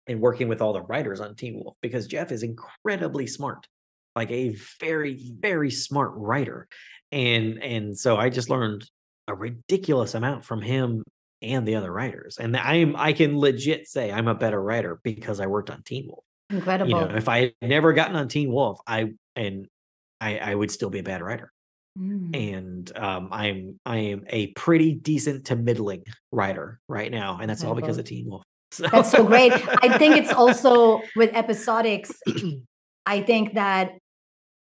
B: and working with all the writers on Teen Wolf because Jeff is incredibly smart, like a very, very smart writer. And and so I just learned a ridiculous amount from him and the other writers. And I'm I can legit say I'm a better writer because I worked on Teen Wolf. You know,
A: Incredible.
B: if I had never gotten on Teen Wolf, I and I, I would still be a bad writer.
A: Mm.
B: And um, I'm I am a pretty decent to middling writer right now, and that's all because
A: Incredible.
B: of Teen Wolf. So
A: That's so great. I think it's also with episodics, I think that,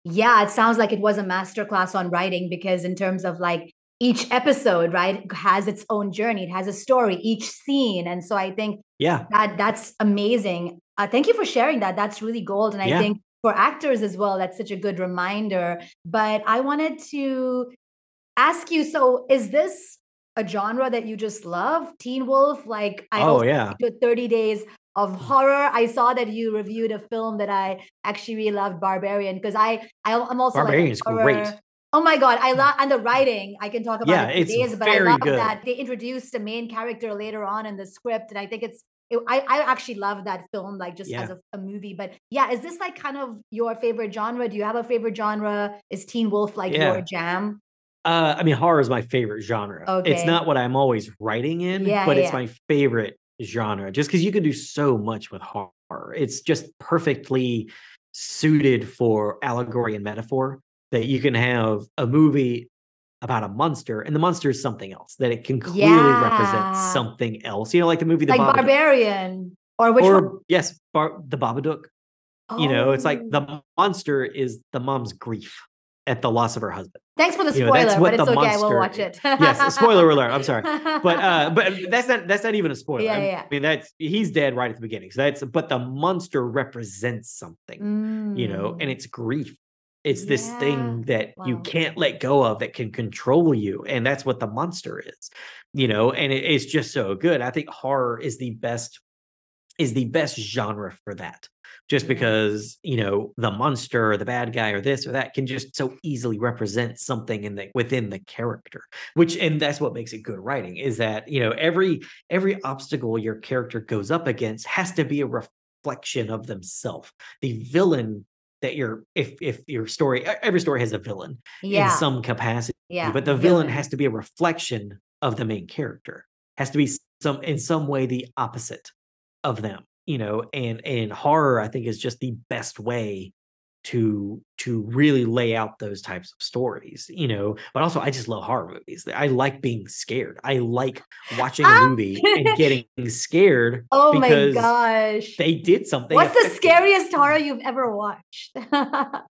A: yeah, it sounds like it was a masterclass on writing because, in terms of like each episode, right, has its own journey, it has a story, each scene. And so I think
B: yeah,
A: that that's amazing. Uh, thank you for sharing that. That's really gold. And I think for actors as well, that's such a good reminder. But I wanted to ask you so, is this a genre that you just love? Teen Wolf? Like, I
B: Oh yeah.
A: to 30 Days of mm. Horror. I saw that you reviewed a film that I actually really loved, Barbarian, because I, I'm also like a
B: Barbarian's great.
A: Oh my god, I love and the writing. I can talk about
B: Yeah,
A: it for
B: it's
A: days, but I love
B: good.
A: that they introduced a main character later on in the script, and I think it's. It, I I actually love that film, like just as a, a movie. But yeah, is this like kind of your favorite genre? Do you have a favorite genre? Is Teen Wolf like your jam?
B: Uh, I mean, horror is my favorite genre. It's not what I'm always writing in,
A: Yeah,
B: but it's my favorite genre just because you can do so much with horror. It's just perfectly suited for allegory and metaphor that you can have a movie about a monster and the monster is something else, that it can clearly represent something else. You know, like the movie The
A: Like
B: Babadook.
A: Barbarian, or which one?
B: yes, Bar- The Babadook. You know, it's like
A: Oh,
B: the monster is the mom's grief at the loss of her husband.
A: thanks for the
B: you know,
A: spoiler, but it's
B: the
A: okay. I
B: monster
A: watch it.
B: yes, spoiler alert. I'm sorry. But uh but that's not that's not even a spoiler.
A: Yeah,
B: I
A: yeah.
B: mean that's he's dead right at the beginning. So that's but the monster represents something, you know, and
A: Mm,
B: it's grief. It's this
A: yeah.
B: thing that you can't let go of that can control you. And that's what the monster is, you know, and it, it's just so good. I think horror is the best is the best genre for that. Just because, you know, the monster or the bad guy or this or that can just so easily represent something in the within the character. Which and that's what makes it good writing is that, you know, every every obstacle your character goes up against has to be a reflection of themselves. The villain that you're if if your story every story has a villain in
A: Yeah,
B: some capacity,
A: yeah.
B: but the villain has to be a reflection of the main character. Has to be some in some way the opposite of them, you know, and and horror I think is just the best way to to really lay out those types of stories you know but also i just love horror movies i like being scared i like watching a
A: Ah!
B: movie and getting scared
A: oh my gosh.
B: they did something
A: What's the scariest horror you've ever watched?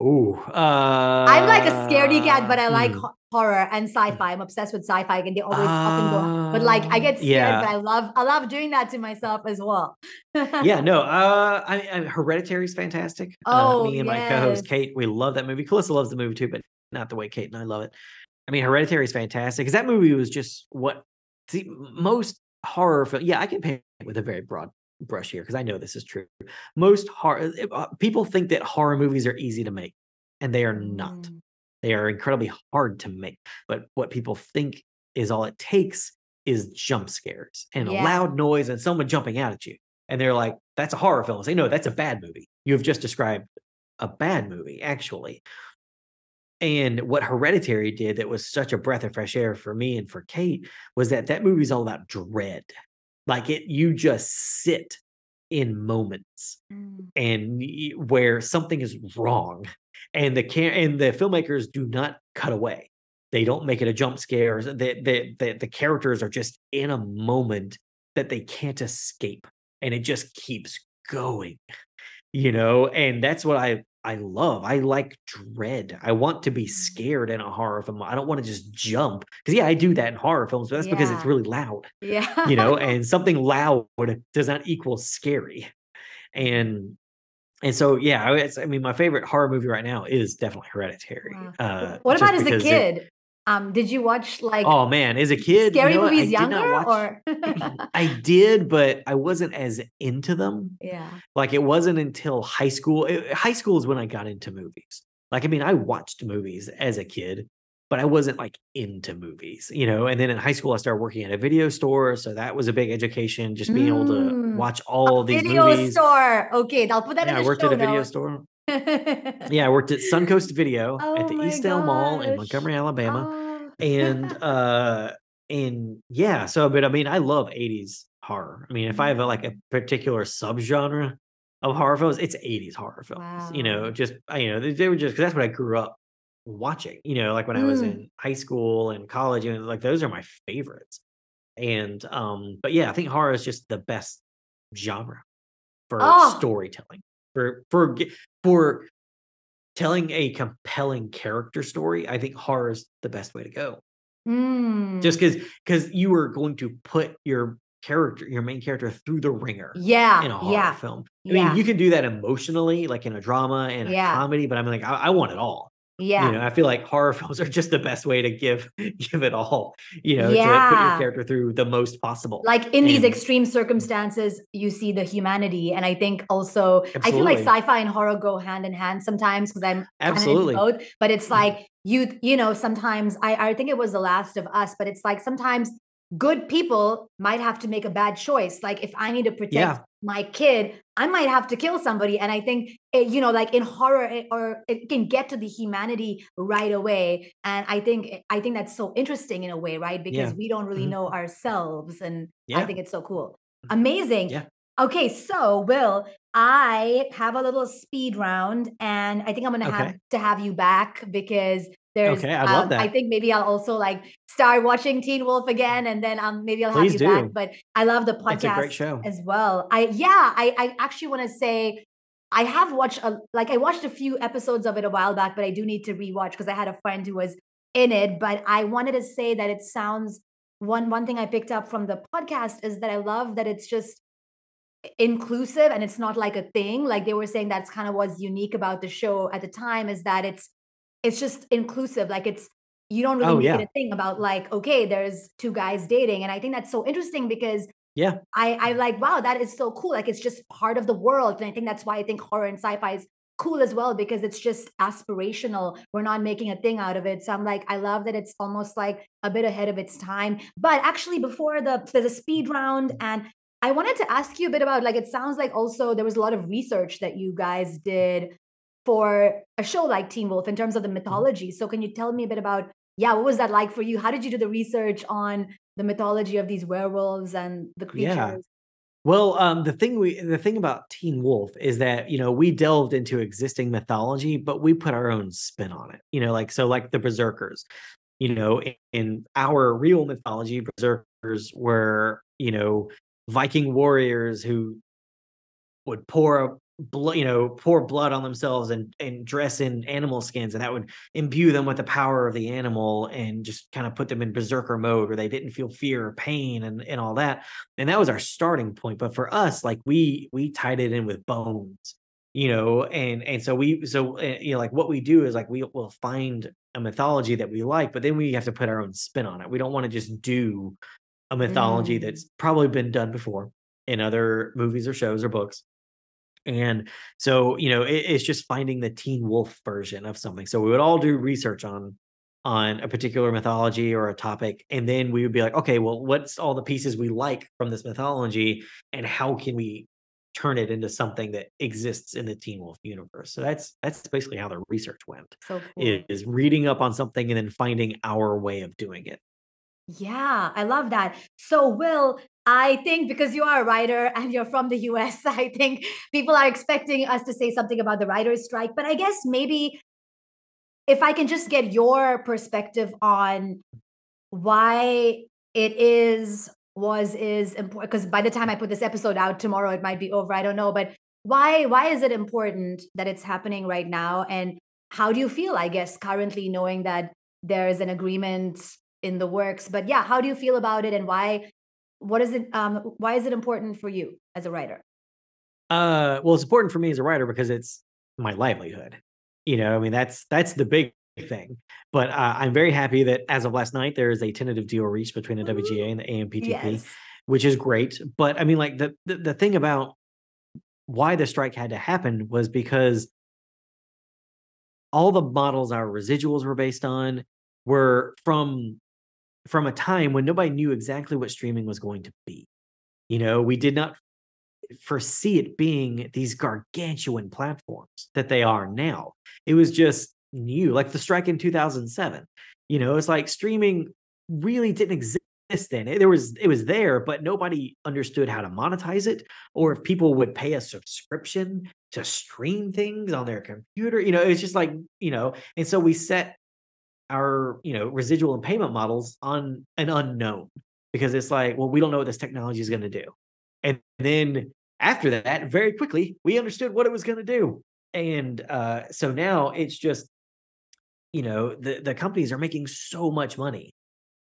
B: Ooh, uh,
A: I'm like a scaredy cat, but I like
B: hmm.
A: horror and sci-fi. I'm obsessed with sci-fi, and they always up and go. But like, I
B: Um,
A: get scared,
B: yeah.
A: but I love, I love doing that to myself as well.
B: yeah, no, uh, I, I Hereditary is fantastic.
A: Oh,
B: uh, me and my co-host. Kate, we love that movie. Calissa loves the movie too, but not the way Kate and I love it. I mean, Hereditary is fantastic because that movie was just what see most horror film. Yeah, I can paint with a very broad brush here because I know this is true. Most horror uh, people think that horror movies are easy to make, and they are not.
A: Mm.
B: They are incredibly hard to make. But what people think is all it takes is jump scares and
A: Yeah.
B: a loud noise and someone jumping out at you. And they're like, that's a horror film. I say, no, that's a bad movie. You have just described a bad movie, actually. And what Hereditary did that was such a breath of fresh air for me and for Kate was that that movie's all about dread. Like it, you just sit in moments
A: Mm.
B: and where something is wrong and the can and the filmmakers do not cut away they don't make it a jump scare the, the the the characters are just in a moment that they can't escape and it just keeps going you know and that's what i i love i like dread i want to be
A: Mm.
B: scared in a horror film i don't want to just jump because yeah i do that in horror films but that's because it's really loud
A: Yeah.
B: you know and something loud does not equal scary and and so yeah I, it's- I mean my favorite horror movie right now is definitely hereditary
A: Wow.
B: uh
A: what about as a
B: because it-
A: kid? Um, did you watch like
B: oh man as a kid you
A: scary
B: know what? I
A: movies younger
B: watch-
A: or?
B: i did but i wasn't as into them
A: yeah.
B: like it wasn't until high school it- high school is when i got into movies like i mean i watched movies as a kid but i wasn't like into movies you know and then in high school i started working at a video store so that was a big education just being able to
A: Mm.
B: watch all these
A: Video
B: movies
A: store. Okay, I'll put that
B: yeah
A: in
B: i worked at a video
A: notes.
B: store yeah i worked at suncoast video
A: Oh
B: at the
A: my
B: east Dale mall in montgomery alabama
A: Oh.
B: and uh and yeah so but i mean i love 80s horror i mean if i have a, like a particular subgenre of horror films it's 80s horror films you know just I- you know they, they were just because that's what i grew up watching you know like when i was
A: Mm.
B: in high school and college and like those are my favorites and um but yeah i think horror is just the best genre for
A: Oh.
B: storytelling for for for telling a compelling character story i think horror is the best way to go
A: Mm.
B: just because because you are going to put your character your main character through the wringer
A: yeah,
B: in a horror
A: yeah,
B: film i
A: yeah.
B: mean you can do that emotionally like in a drama and
A: Yeah.
B: a comedy but i'm like I, I want it all
A: yeah.
B: you know i feel like horror films are just the best way to give give it all you know to put your character through the most possible
A: like in these extreme circumstances you see the humanity and i think also i feel like sci-fi and horror go hand in hand sometimes because i'm
B: Absolutely.
A: both but it's
B: Mhm.
A: like you you know sometimes i i think it was the last of us but it's like sometimes good people might have to make a bad choice. Like if i need to protect
B: Yeah.
A: my kid i might have to kill somebody. And i think it, you know like in horror it, or it can get to the humanity right away. And i think i think that's so interesting in a way right? Because
B: Yeah.
A: we don't really
B: Mhm.
A: know ourselves and i think it's so cool. Amazing.
B: Yeah.
A: okay so will i have a little speed round and i think i'm gonna have to have you back because there's
B: Okay, I love
A: um, i think maybe i'll also like start watching teen wolf again and then um maybe i'll
B: Please
A: have you back but i love the podcast
B: it's a great show
A: as well. I yeah, I I actually want to say I have watched a like I watched a few episodes of it a while back, but I do need to rewatch because I had a friend who was in it. But I wanted to say that it sounds one one thing I picked up from the podcast is that I love that it's just inclusive and it's not like a thing. Like they were saying that's kind of what's unique about the show at the time is that it's it's just inclusive. Like it's you don't really
B: Oh,
A: make
B: yeah.
A: thing about like okay, there's two guys dating, and I think that's so interesting because
B: yeah
A: I I like wow that is so cool like it's just part of the world and I think that's why I think horror and sci-fi is cool as well because it's just aspirational we're not making a thing out of it so I'm like I love that it's almost like a bit ahead of its time but actually before the there's a speed round and I wanted to ask you a bit about like it sounds like also there was a lot of research that you guys did for a show like Teen Wolf in terms of the mythology so can you tell me a bit about yeah what was that like for you how did you do the research on the mythology of these werewolves and the creatures
B: Yeah. Well, um, the thing we the thing about Teen Wolf is that you know we delved into existing mythology, but we put our own spin on it. You know, like so, like the Berserkers. You know, in, in our real mythology, Berserkers were you know Viking warriors who would pour blood, you know, pour blood on themselves and and dress in animal skins, and that would imbue them with the power of the animal and just kind of put them in berserker mode where they didn't feel fear or pain and and all that. And that was our starting point. But for us, like we we tied it in with bones, you know, and and so we so uh, you know like what we do is like we will find a mythology that we like, but then we have to put our own spin on it. We don't want to just do a mythology
A: Mm.
B: that's probably been done before in other movies or shows or books and so, you know, it, it's just finding the Teen Wolf version of something. So we would all do research on on a particular mythology or a topic, and then we would be like, okay, well, what's all the pieces we like from this mythology, and how can we turn it into something that exists in the Teen Wolf universe? So that's that's basically how the research went.
A: So cool.
B: is reading up on something and then finding our way of doing it.
A: Yeah, I love that. So, Will, I think because you are a writer and you're from the US, I think people are expecting us to say something about the writer's strike. But I guess maybe if I can just get your perspective on why it is, was, is important, because by the time I put this episode out tomorrow, it might be over. I don't know. But why why is it important that it's happening right now? And how do you feel, I guess, currently knowing that there is an agreement in the works? But yeah, how do you feel about it and why what is it um why is it important for you as a writer?
B: Uh, well, it's important for me as a writer because it's my livelihood. You know, I mean, that's that's the big thing. But uh, I'm very happy that as of last night, there is a tentative deal reached between the! WGA and the AMPTP,
A: Yes.
B: which is great. But I mean, like the the, the thing about why the strike had to happen was because all the models our residuals were based on were from from a time when nobody knew exactly what streaming was going to be. You know, we did not foresee it being these gargantuan platforms that they are now. It was just new, like the strike in 2007. You know, it's like streaming really didn't exist then. It, there was it was there, but nobody understood how to monetize it or if people would pay a subscription to stream things on their computer. You know, it was just like, you know, and so we set our, you know, residual and payment models on an unknown because it's like, well, we don't know what this technology is going to do. And then after that, very quickly, we understood what it was going to do. And uh, so now it's just, you know, the, the companies are making so much money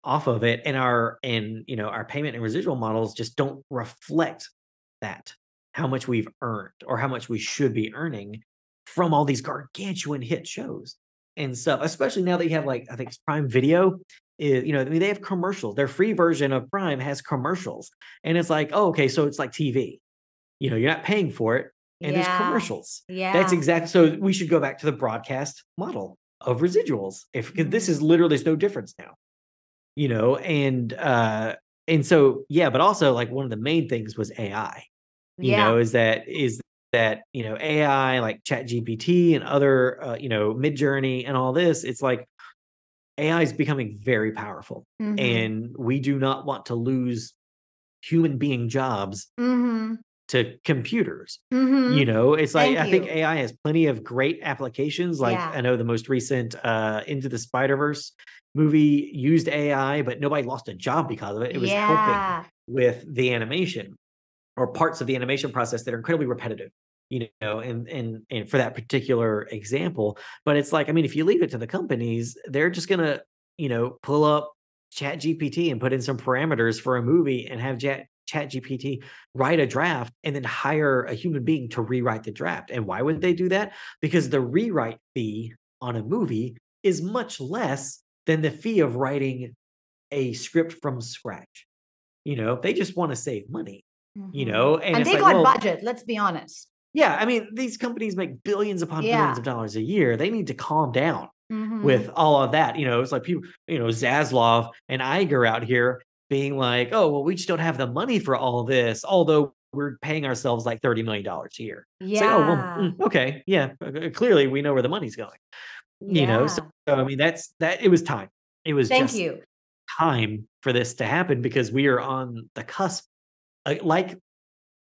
B: off of it. And our, and, you know, our payment and residual models just don't reflect that, how much we've earned or how much we should be earning from all these gargantuan hit shows and stuff, especially now that you have like, I think it's Prime Video. Is, you know, I mean, they have commercials. Their free version of Prime has commercials. And it's like, oh, okay, so it's like TV you know, you're not paying for it, and there's commercials.
A: Yeah.
B: That's exactly so we should go back to the broadcast model of residuals. If 'cause this is literally there's no difference now, you know, and uh and so yeah, but also like one of the main things was AI, you
A: Yeah.
B: know, is that is that, you know, AI like ChatGPT and other uh, you know, Midjourney and all this, it's like AI is becoming very powerful.
A: Mhm.
B: And we do not want to lose human being jobs
A: Mhm.
B: to computers. You
A: Mhm.
B: know, it's like
A: Thank
B: I think. AI has plenty of great applications. Like
A: Yeah.
B: I know the most recent uh Into the Spider-Verse movie used AI, but nobody lost a job because of it. It was helping with the animation or parts of the animation process that are incredibly repetitive, you know, and and and for that particular example. But it's like, I mean, if you leave it to the companies, they're just gonna, you know, pull up Chat GPT and put in some parameters for a movie and have Chat Chat GPT write a draft and then hire a human being to rewrite the draft. And why would they do that? Because the rewrite fee on a movie is much less than the fee of writing a script from scratch. You know, they just want to save money, you
A: Mhm.
B: know, and
A: And they
B: like,
A: got
B: well,
A: budget, let's be honest.
B: yeah, I mean, these companies make billions upon billions of dollars a year. They need to calm down with
A: Mhm.
B: all of that. You know, it's like people, you know, Zaslav and Iger out here being like, oh, well, we just don't have the money for all this, although we're paying ourselves like $30 million a year. It's like, oh, well,
A: Yeah.
B: mm, okay, yeah, uh, uh, clearly we know where the money's going. You know, so, so I mean, that's that. It was time. It was
A: Thank you.
B: time for this to happen because we are on the cusp, like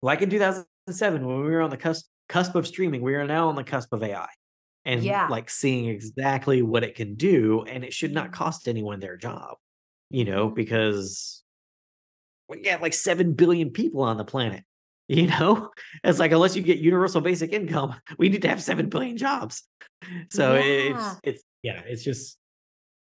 B: like in 2007 when we were on the cusp cusp of streaming, we are now on the cusp of AI. And
A: Yeah.
B: like seeing exactly what it can do, and it should not mm-hmm. cost anyone their job, you know, because we got like 7 billion people on the planet. You know, it's like unless you get universal basic income, we need to have 7 billion jobs. So it- it's
A: Yeah.
B: it's yeah, it's just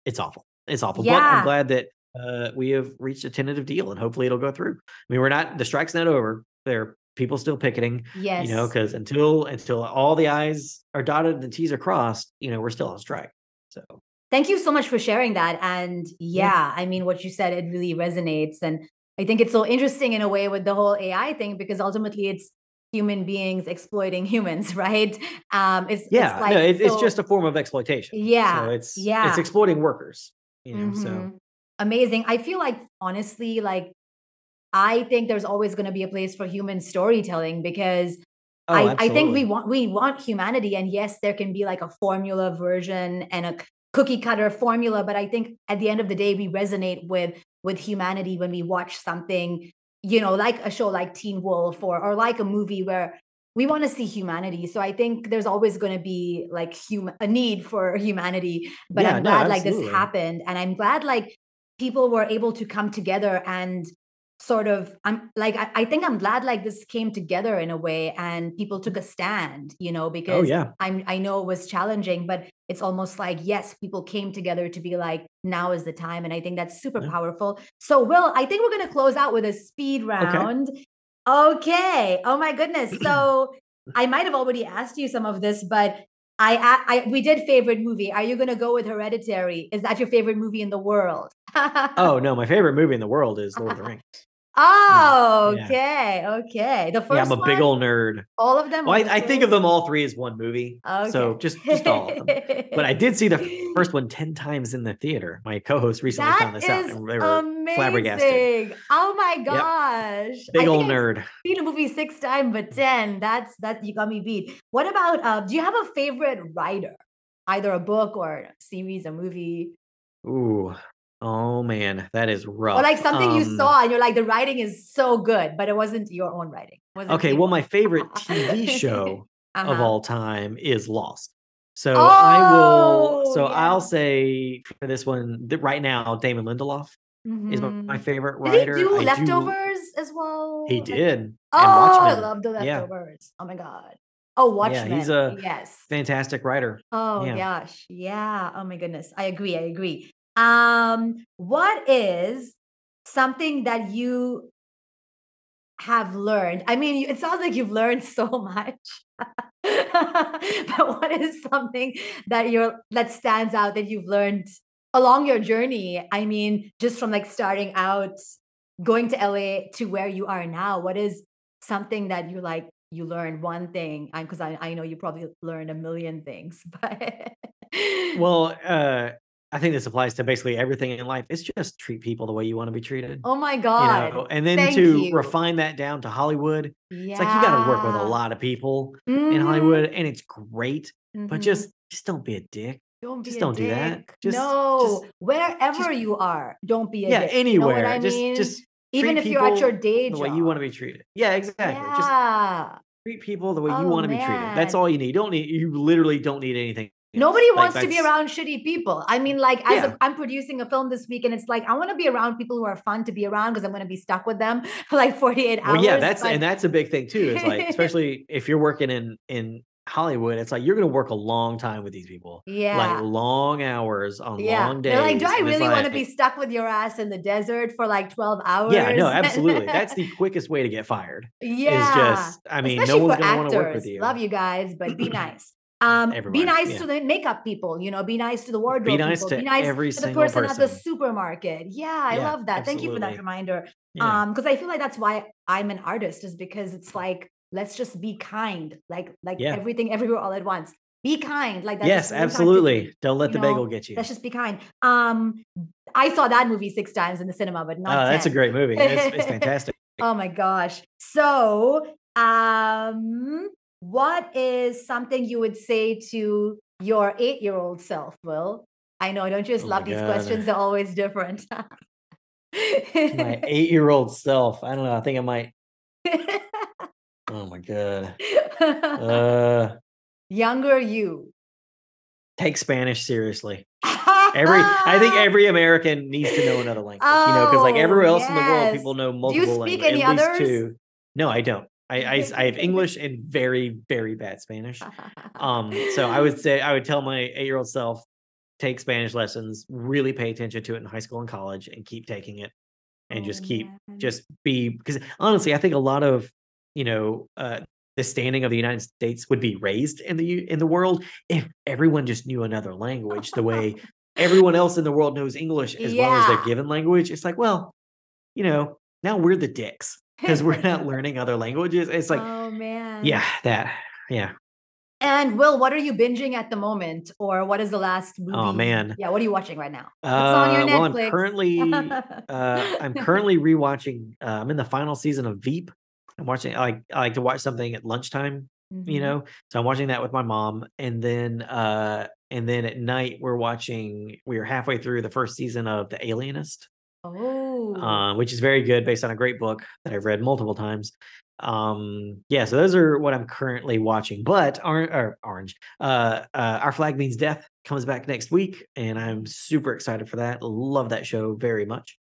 B: it's awful. It's awful. But I'm glad that uh, we have reached a tentative deal and hopefully it'll go through. I mean, we're not the strike's not over. There are people still picketing,
A: Yes.
B: you know, because until until all the I's are dotted and the T's are crossed, you know, we're still on strike. So
A: Thank you so much for sharing that. And yeah, I mean, what you said, it really resonates. And I think it's so interesting in a way with the whole AI thing because ultimately it's human beings exploiting humans, right? Um, it's,
B: yeah,
A: it's like,
B: no, it, it's just a form of exploitation.
A: Yeah,
B: so it's
A: yeah.
B: it's exploiting workers. You know, so
A: Mhm. Amazing. I feel like honestly, like I think there's always going to be a place for human storytelling because
B: oh,
A: I, I think we want we want humanity, and yes, there can be like a formula version and a cookie cutter formula, but I think at the end of the day, we resonate with with humanity when we watch something, you know, like a show like Teen Wolf or or like a movie where we want to see humanity. So I think there's always going to be like human a need for humanity. But
B: Yeah,
A: I'm
B: no,
A: glad like this happened, and I'm glad like people were able to come together and sort of i'm like I, I think i'm glad like this came together in a way and people took a stand you know
B: Oh
A: because
B: yeah.
A: i'm i know it was challenging but it's almost like yes people came together to be like now is the time and i think that's super
B: Yeah.
A: powerful. So will i think we're going to close out with a speed round. Okay. Oh my goodness. So i might have already asked you some of this but I, I we did favorite movie. Are you gonna go with Hereditary? Is that your favorite movie in the world?
B: Oh no, my favorite movie in the world is Lord of the Rings.
A: Oh,
B: Yeah.
A: okay, okay. The first
B: Yeah, I'm a big
A: one,
B: old nerd.
A: all of them.
B: Well, I, I think of them all three as one movie.
A: Okay.
B: So just just all of them. But I did see the first one 10 times in the theater. My co-host recently found
A: That
B: this out and they were flabbergasted.
A: Oh my gosh.
B: Big
A: I
B: old
A: think I've
B: nerd.
A: seen a movie six times, but 10. That's that you got me beat. What about uh do you have a favorite writer? Either a book or a series, a movie,
B: Ooh. Oh man, that is rough.
A: or like something you
B: Um,
A: saw and you're like, the writing is so good, but it wasn't your own writing.
B: Okay,
A: you.
B: well, my favorite TV show of
A: Uh-huh.
B: all time is Lost. So I will. So
A: Oh,
B: I'll say for this one, that right now, Damon Lindelof is my, favorite
A: Did
B: writer.
A: he do
B: I
A: leftovers as well?
B: He did.
A: Oh, I love the
B: Yeah.
A: leftovers. Oh my god. Oh, Watchmen.
B: Yeah, he's a
A: yes.
B: Fantastic writer.
A: Oh
B: yeah.
A: gosh. Yeah. Oh my goodness. I agree. I agree. Um, what is something that you have learned? I mean, it sounds like you've learned so much. but what is something that you're that stands out that you've learned along your journey? I mean, just from like starting out, going to LA to where you are now, what is something that you like you learned one thing? Because I, I know you probably learned a million things, but
B: Well, uh, I think this applies to basically everything in life. It's just treat people the way you want to be treated.
A: oh my
B: You
A: god.
B: know, and then
A: Thank
B: to
A: you.
B: refine that down to Hollywood,
A: yeah.
B: it's like you got to work with a lot of people in Hollywood, and it's great. But
A: Mhm.
B: just just don't be a dick.
A: don't be
B: just don't do that. Just-
A: no,
B: just-
A: wherever
B: just-
A: you are, don't be a
B: yeah,
A: dick.
B: anywhere.
A: You know I
B: just
A: mean?
B: just
A: even if you're at your day
B: the
A: job.
B: way you want to be treated. Yeah, exactly. Just
A: Yeah.
B: treat people the way
A: Oh,
B: you want to be treated. That's all you need. You don't need. You literally don't need anything. Else.
A: Nobody
B: Like,
A: wants to be around shitty people. I mean, like, as
B: Yeah.
A: a, I'm producing a film this week, and it's like I want to be around people who are fun to be around because I'm going to be stuck with them for like 48 hours.
B: Well, yeah, that's
A: but-
B: and that's a big thing too. Is like, especially if you're working in in Hollywood, it's like you're going to work a long time with these people,
A: yeah.
B: like long hours on
A: yeah,
B: long days.
A: they're like, do I really want to be stuck with your ass in the desert for like 12 hours?
B: Yeah, no, absolutely. That's the quickest way to get fired.
A: yeah.
B: Is just, I mean,
A: Especially
B: no one's going to want to work with you.
A: Love you guys, but be nice. Um, be nice
B: yeah.
A: to the makeup people. You know, be nice to the wardrobe
B: nice
A: people.
B: to
A: be nice
B: every
A: to the
B: single
A: person, at the supermarket. Yeah, I
B: Yeah,
A: love that. Thank you for that reminder.
B: Yeah.
A: Um, because I feel like that's why I'm an artist, is because it's like let's just be kind, like like everything everywhere all at once. Be kind, like that.
B: yes, absolutely. Don't let the
A: know,
B: bagel get you.
A: Let's just be kind. Um, I saw that movie six times in the cinema, but not.
B: Oh, that's a great movie. It's, it's fantastic.
A: Oh my gosh. So, um, what is something you would say to your eight year old self, Will? I know, don't you just
B: Oh
A: love these
B: God.
A: questions? They're always different.
B: My eight year old self. I don't know. I think I might Oh my god. Uh,
A: Younger you.
B: take Spanish seriously. Every I think every American needs to know another language. you know, because like
A: Oh,
B: everywhere else in the world, people know
A: you
B: multiple
A: speak
B: languages.
A: any
B: at least
A: others?
B: two. No, I don't. I, I I have English and very very bad Spanish. Um, so I would say I would tell my eight year old self take Spanish lessons, really pay attention to it in high school and college, and keep taking it, and just
A: Oh,
B: keep
A: man.
B: just be because honestly, I think a lot of you know uh, the standing of the United States would be raised in the in the world if everyone just knew another language the way everyone else in the world knows English as well as their given language. It's like, well, you know, now we're the dicks because we're not learning other languages. It's like,
A: oh man.
B: yeah, that, yeah.
A: And Will, what are you binging at the moment, or what is the last movie?
B: Oh, man.
A: Yeah, what are you watching right now?
B: Uh,
A: on your
B: well, I'm
A: Netflix.
B: currently, uh, I'm currently rewatching. Uh, I'm in the final season of Veep. I'm watching. I like, I like to watch something at lunchtime. You
A: Mhm.
B: know, so I'm watching that with my mom, and then, uh, and then at night we're watching. We are halfway through the first season of The Alienist.
A: Oh.
B: um, which is very good based on a great book that I've read multiple times. Um, yeah, so those are what I'm currently watching. But or, or Orange, uh, uh, Our Flag Means Death comes back next week, and I'm super excited for that. Love that show very much.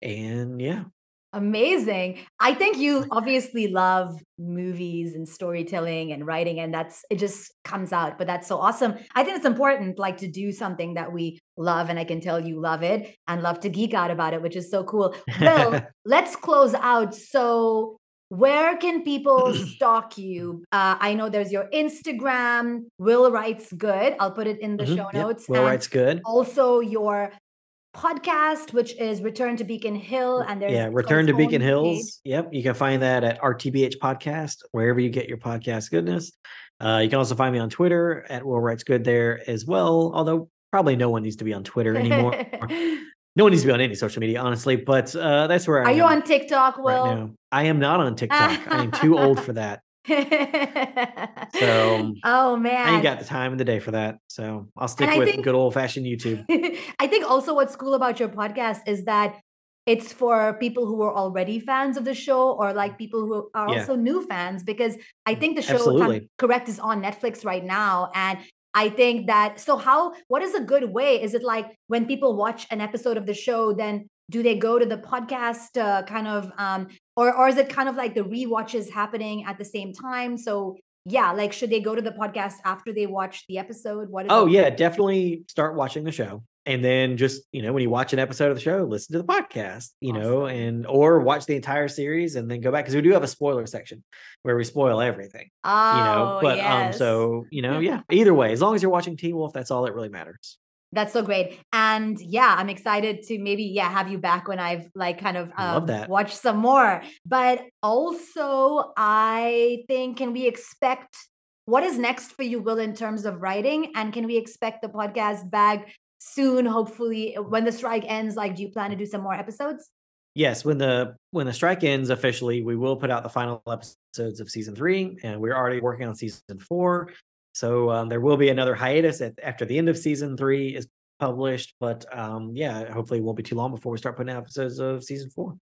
B: And yeah,
A: Amazing. I think you obviously love movies and storytelling and writing, and that's it just comes out. But that's so awesome. I think it's important, like to do something that we love, and I can tell you love it and love to geek out about it, which is so cool. Well, let's close out. So, where can people stalk you? Uh, I know there's your Instagram, Will Writes Good. I'll put it in the
B: Mhm,
A: show
B: yep,
A: notes.
B: Will
A: and
B: Writes good.
A: also your podcast, which is Return to Beacon Hill, and there's
B: Yeah, Return to Beacon Hills.
A: page.
B: Yep, you can find that at RTBH Podcast, wherever you get your podcast goodness. Uh, you can also find me on Twitter at Will Writes Good there as well. Although probably no one needs to be on Twitter anymore. no one needs to be on any social media, honestly. But uh, that's where I
A: Are you on TikTok, Will?
B: now. I am not on TikTok. I am too old for that. So,
A: oh man, I
B: ain't got the time in the day for that. So I'll stick with
A: think-
B: good old fashioned YouTube.
A: I think also what's cool about your podcast is that it's for people who are already fans of the show or like people who are
B: Yeah.
A: also new fans because I think the show,
B: Absolutely.
A: correct, is on Netflix right now. And I think that so how what is a good way? Is it like when people watch an episode of the show, then do they go to the podcast uh, kind of um or or is it kind of like the rewatches happening at the same time? So yeah, like should they go to the podcast after they watch the episode? What is
B: Oh yeah, definitely start watching the show. And then just, you know, when you watch an episode of the show, listen to the podcast, you know, and or watch the entire series and then go back because we do have a spoiler section where we spoil everything.
A: Oh,
B: you know, but um so, you know, yeah, either way, as long as you're watching Teen Wolf, that's all that really matters.
A: That's so great. And yeah, I'm excited to maybe yeah have you back when I've like kind of um, watched some more. But also, I think can we expect what is next for you, Will, in terms of writing? And can we expect the podcast back soon? Hopefully, when the strike ends, like, do you plan to do some more episodes?
B: Yes, when the when the strike ends officially, we will put out the final episodes of season three, and we're already working on season four. So um, there will be another hiatus at, after the end of season three is published. But um, yeah, hopefully it won't be too long before we start putting out episodes of season four.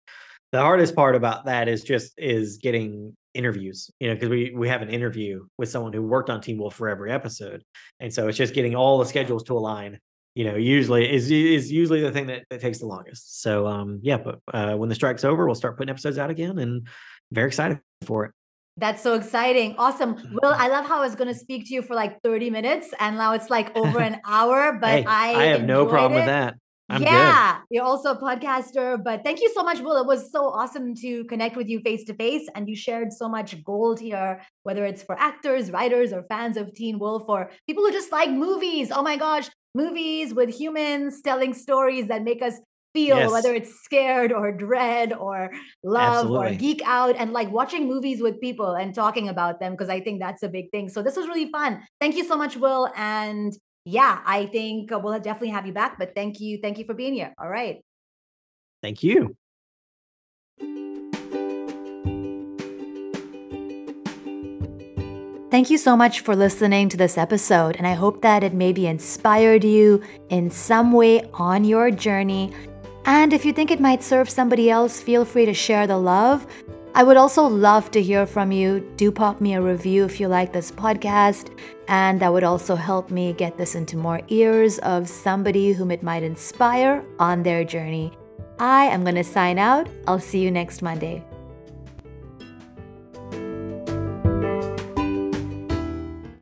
B: The hardest part about that is just is getting interviews, you know, because we we have an interview with someone who worked on Teen Wolf for every episode, and so it's just getting all the schedules to align you know usually is is usually the thing that, that takes the longest so um yeah but uh when the strike's over we'll start putting episodes out again and very excited for it
A: That's so exciting. Awesome. Will, I love how I was going to speak to you for like 30 minutes and now it's like over an hour, but
B: hey,
A: I
B: have no problem with that i'm good
A: yeah, you're also a podcaster, but thank you so much, Will. It was so awesome to connect with you face to face, and you shared so much gold here, whether it's for actors, writers, or fans of Teen Wolf, or people who just like movies. Oh my gosh, movies with humans telling stories that make us feel,
B: Yes.
A: whether it's scared or dread or love or geek out, and like watching movies with people and talking about them, because I think that's a big thing. So this was really fun. Thank you so much, Will, and yeah, I think uh, we'll definitely have you back. But thank you, thank you for being here. All right.
B: thank you
A: Thank you so much for listening to this episode, and I hope that it maybe inspired you in some way on your journey. And if you think it might serve somebody else, feel free to share the love. I would also love to hear from you. Do pop me a review if you like this podcast, and that would also help me get this into more ears of somebody whom it might inspire on their journey. I am going to sign out. I'll see you next Monday.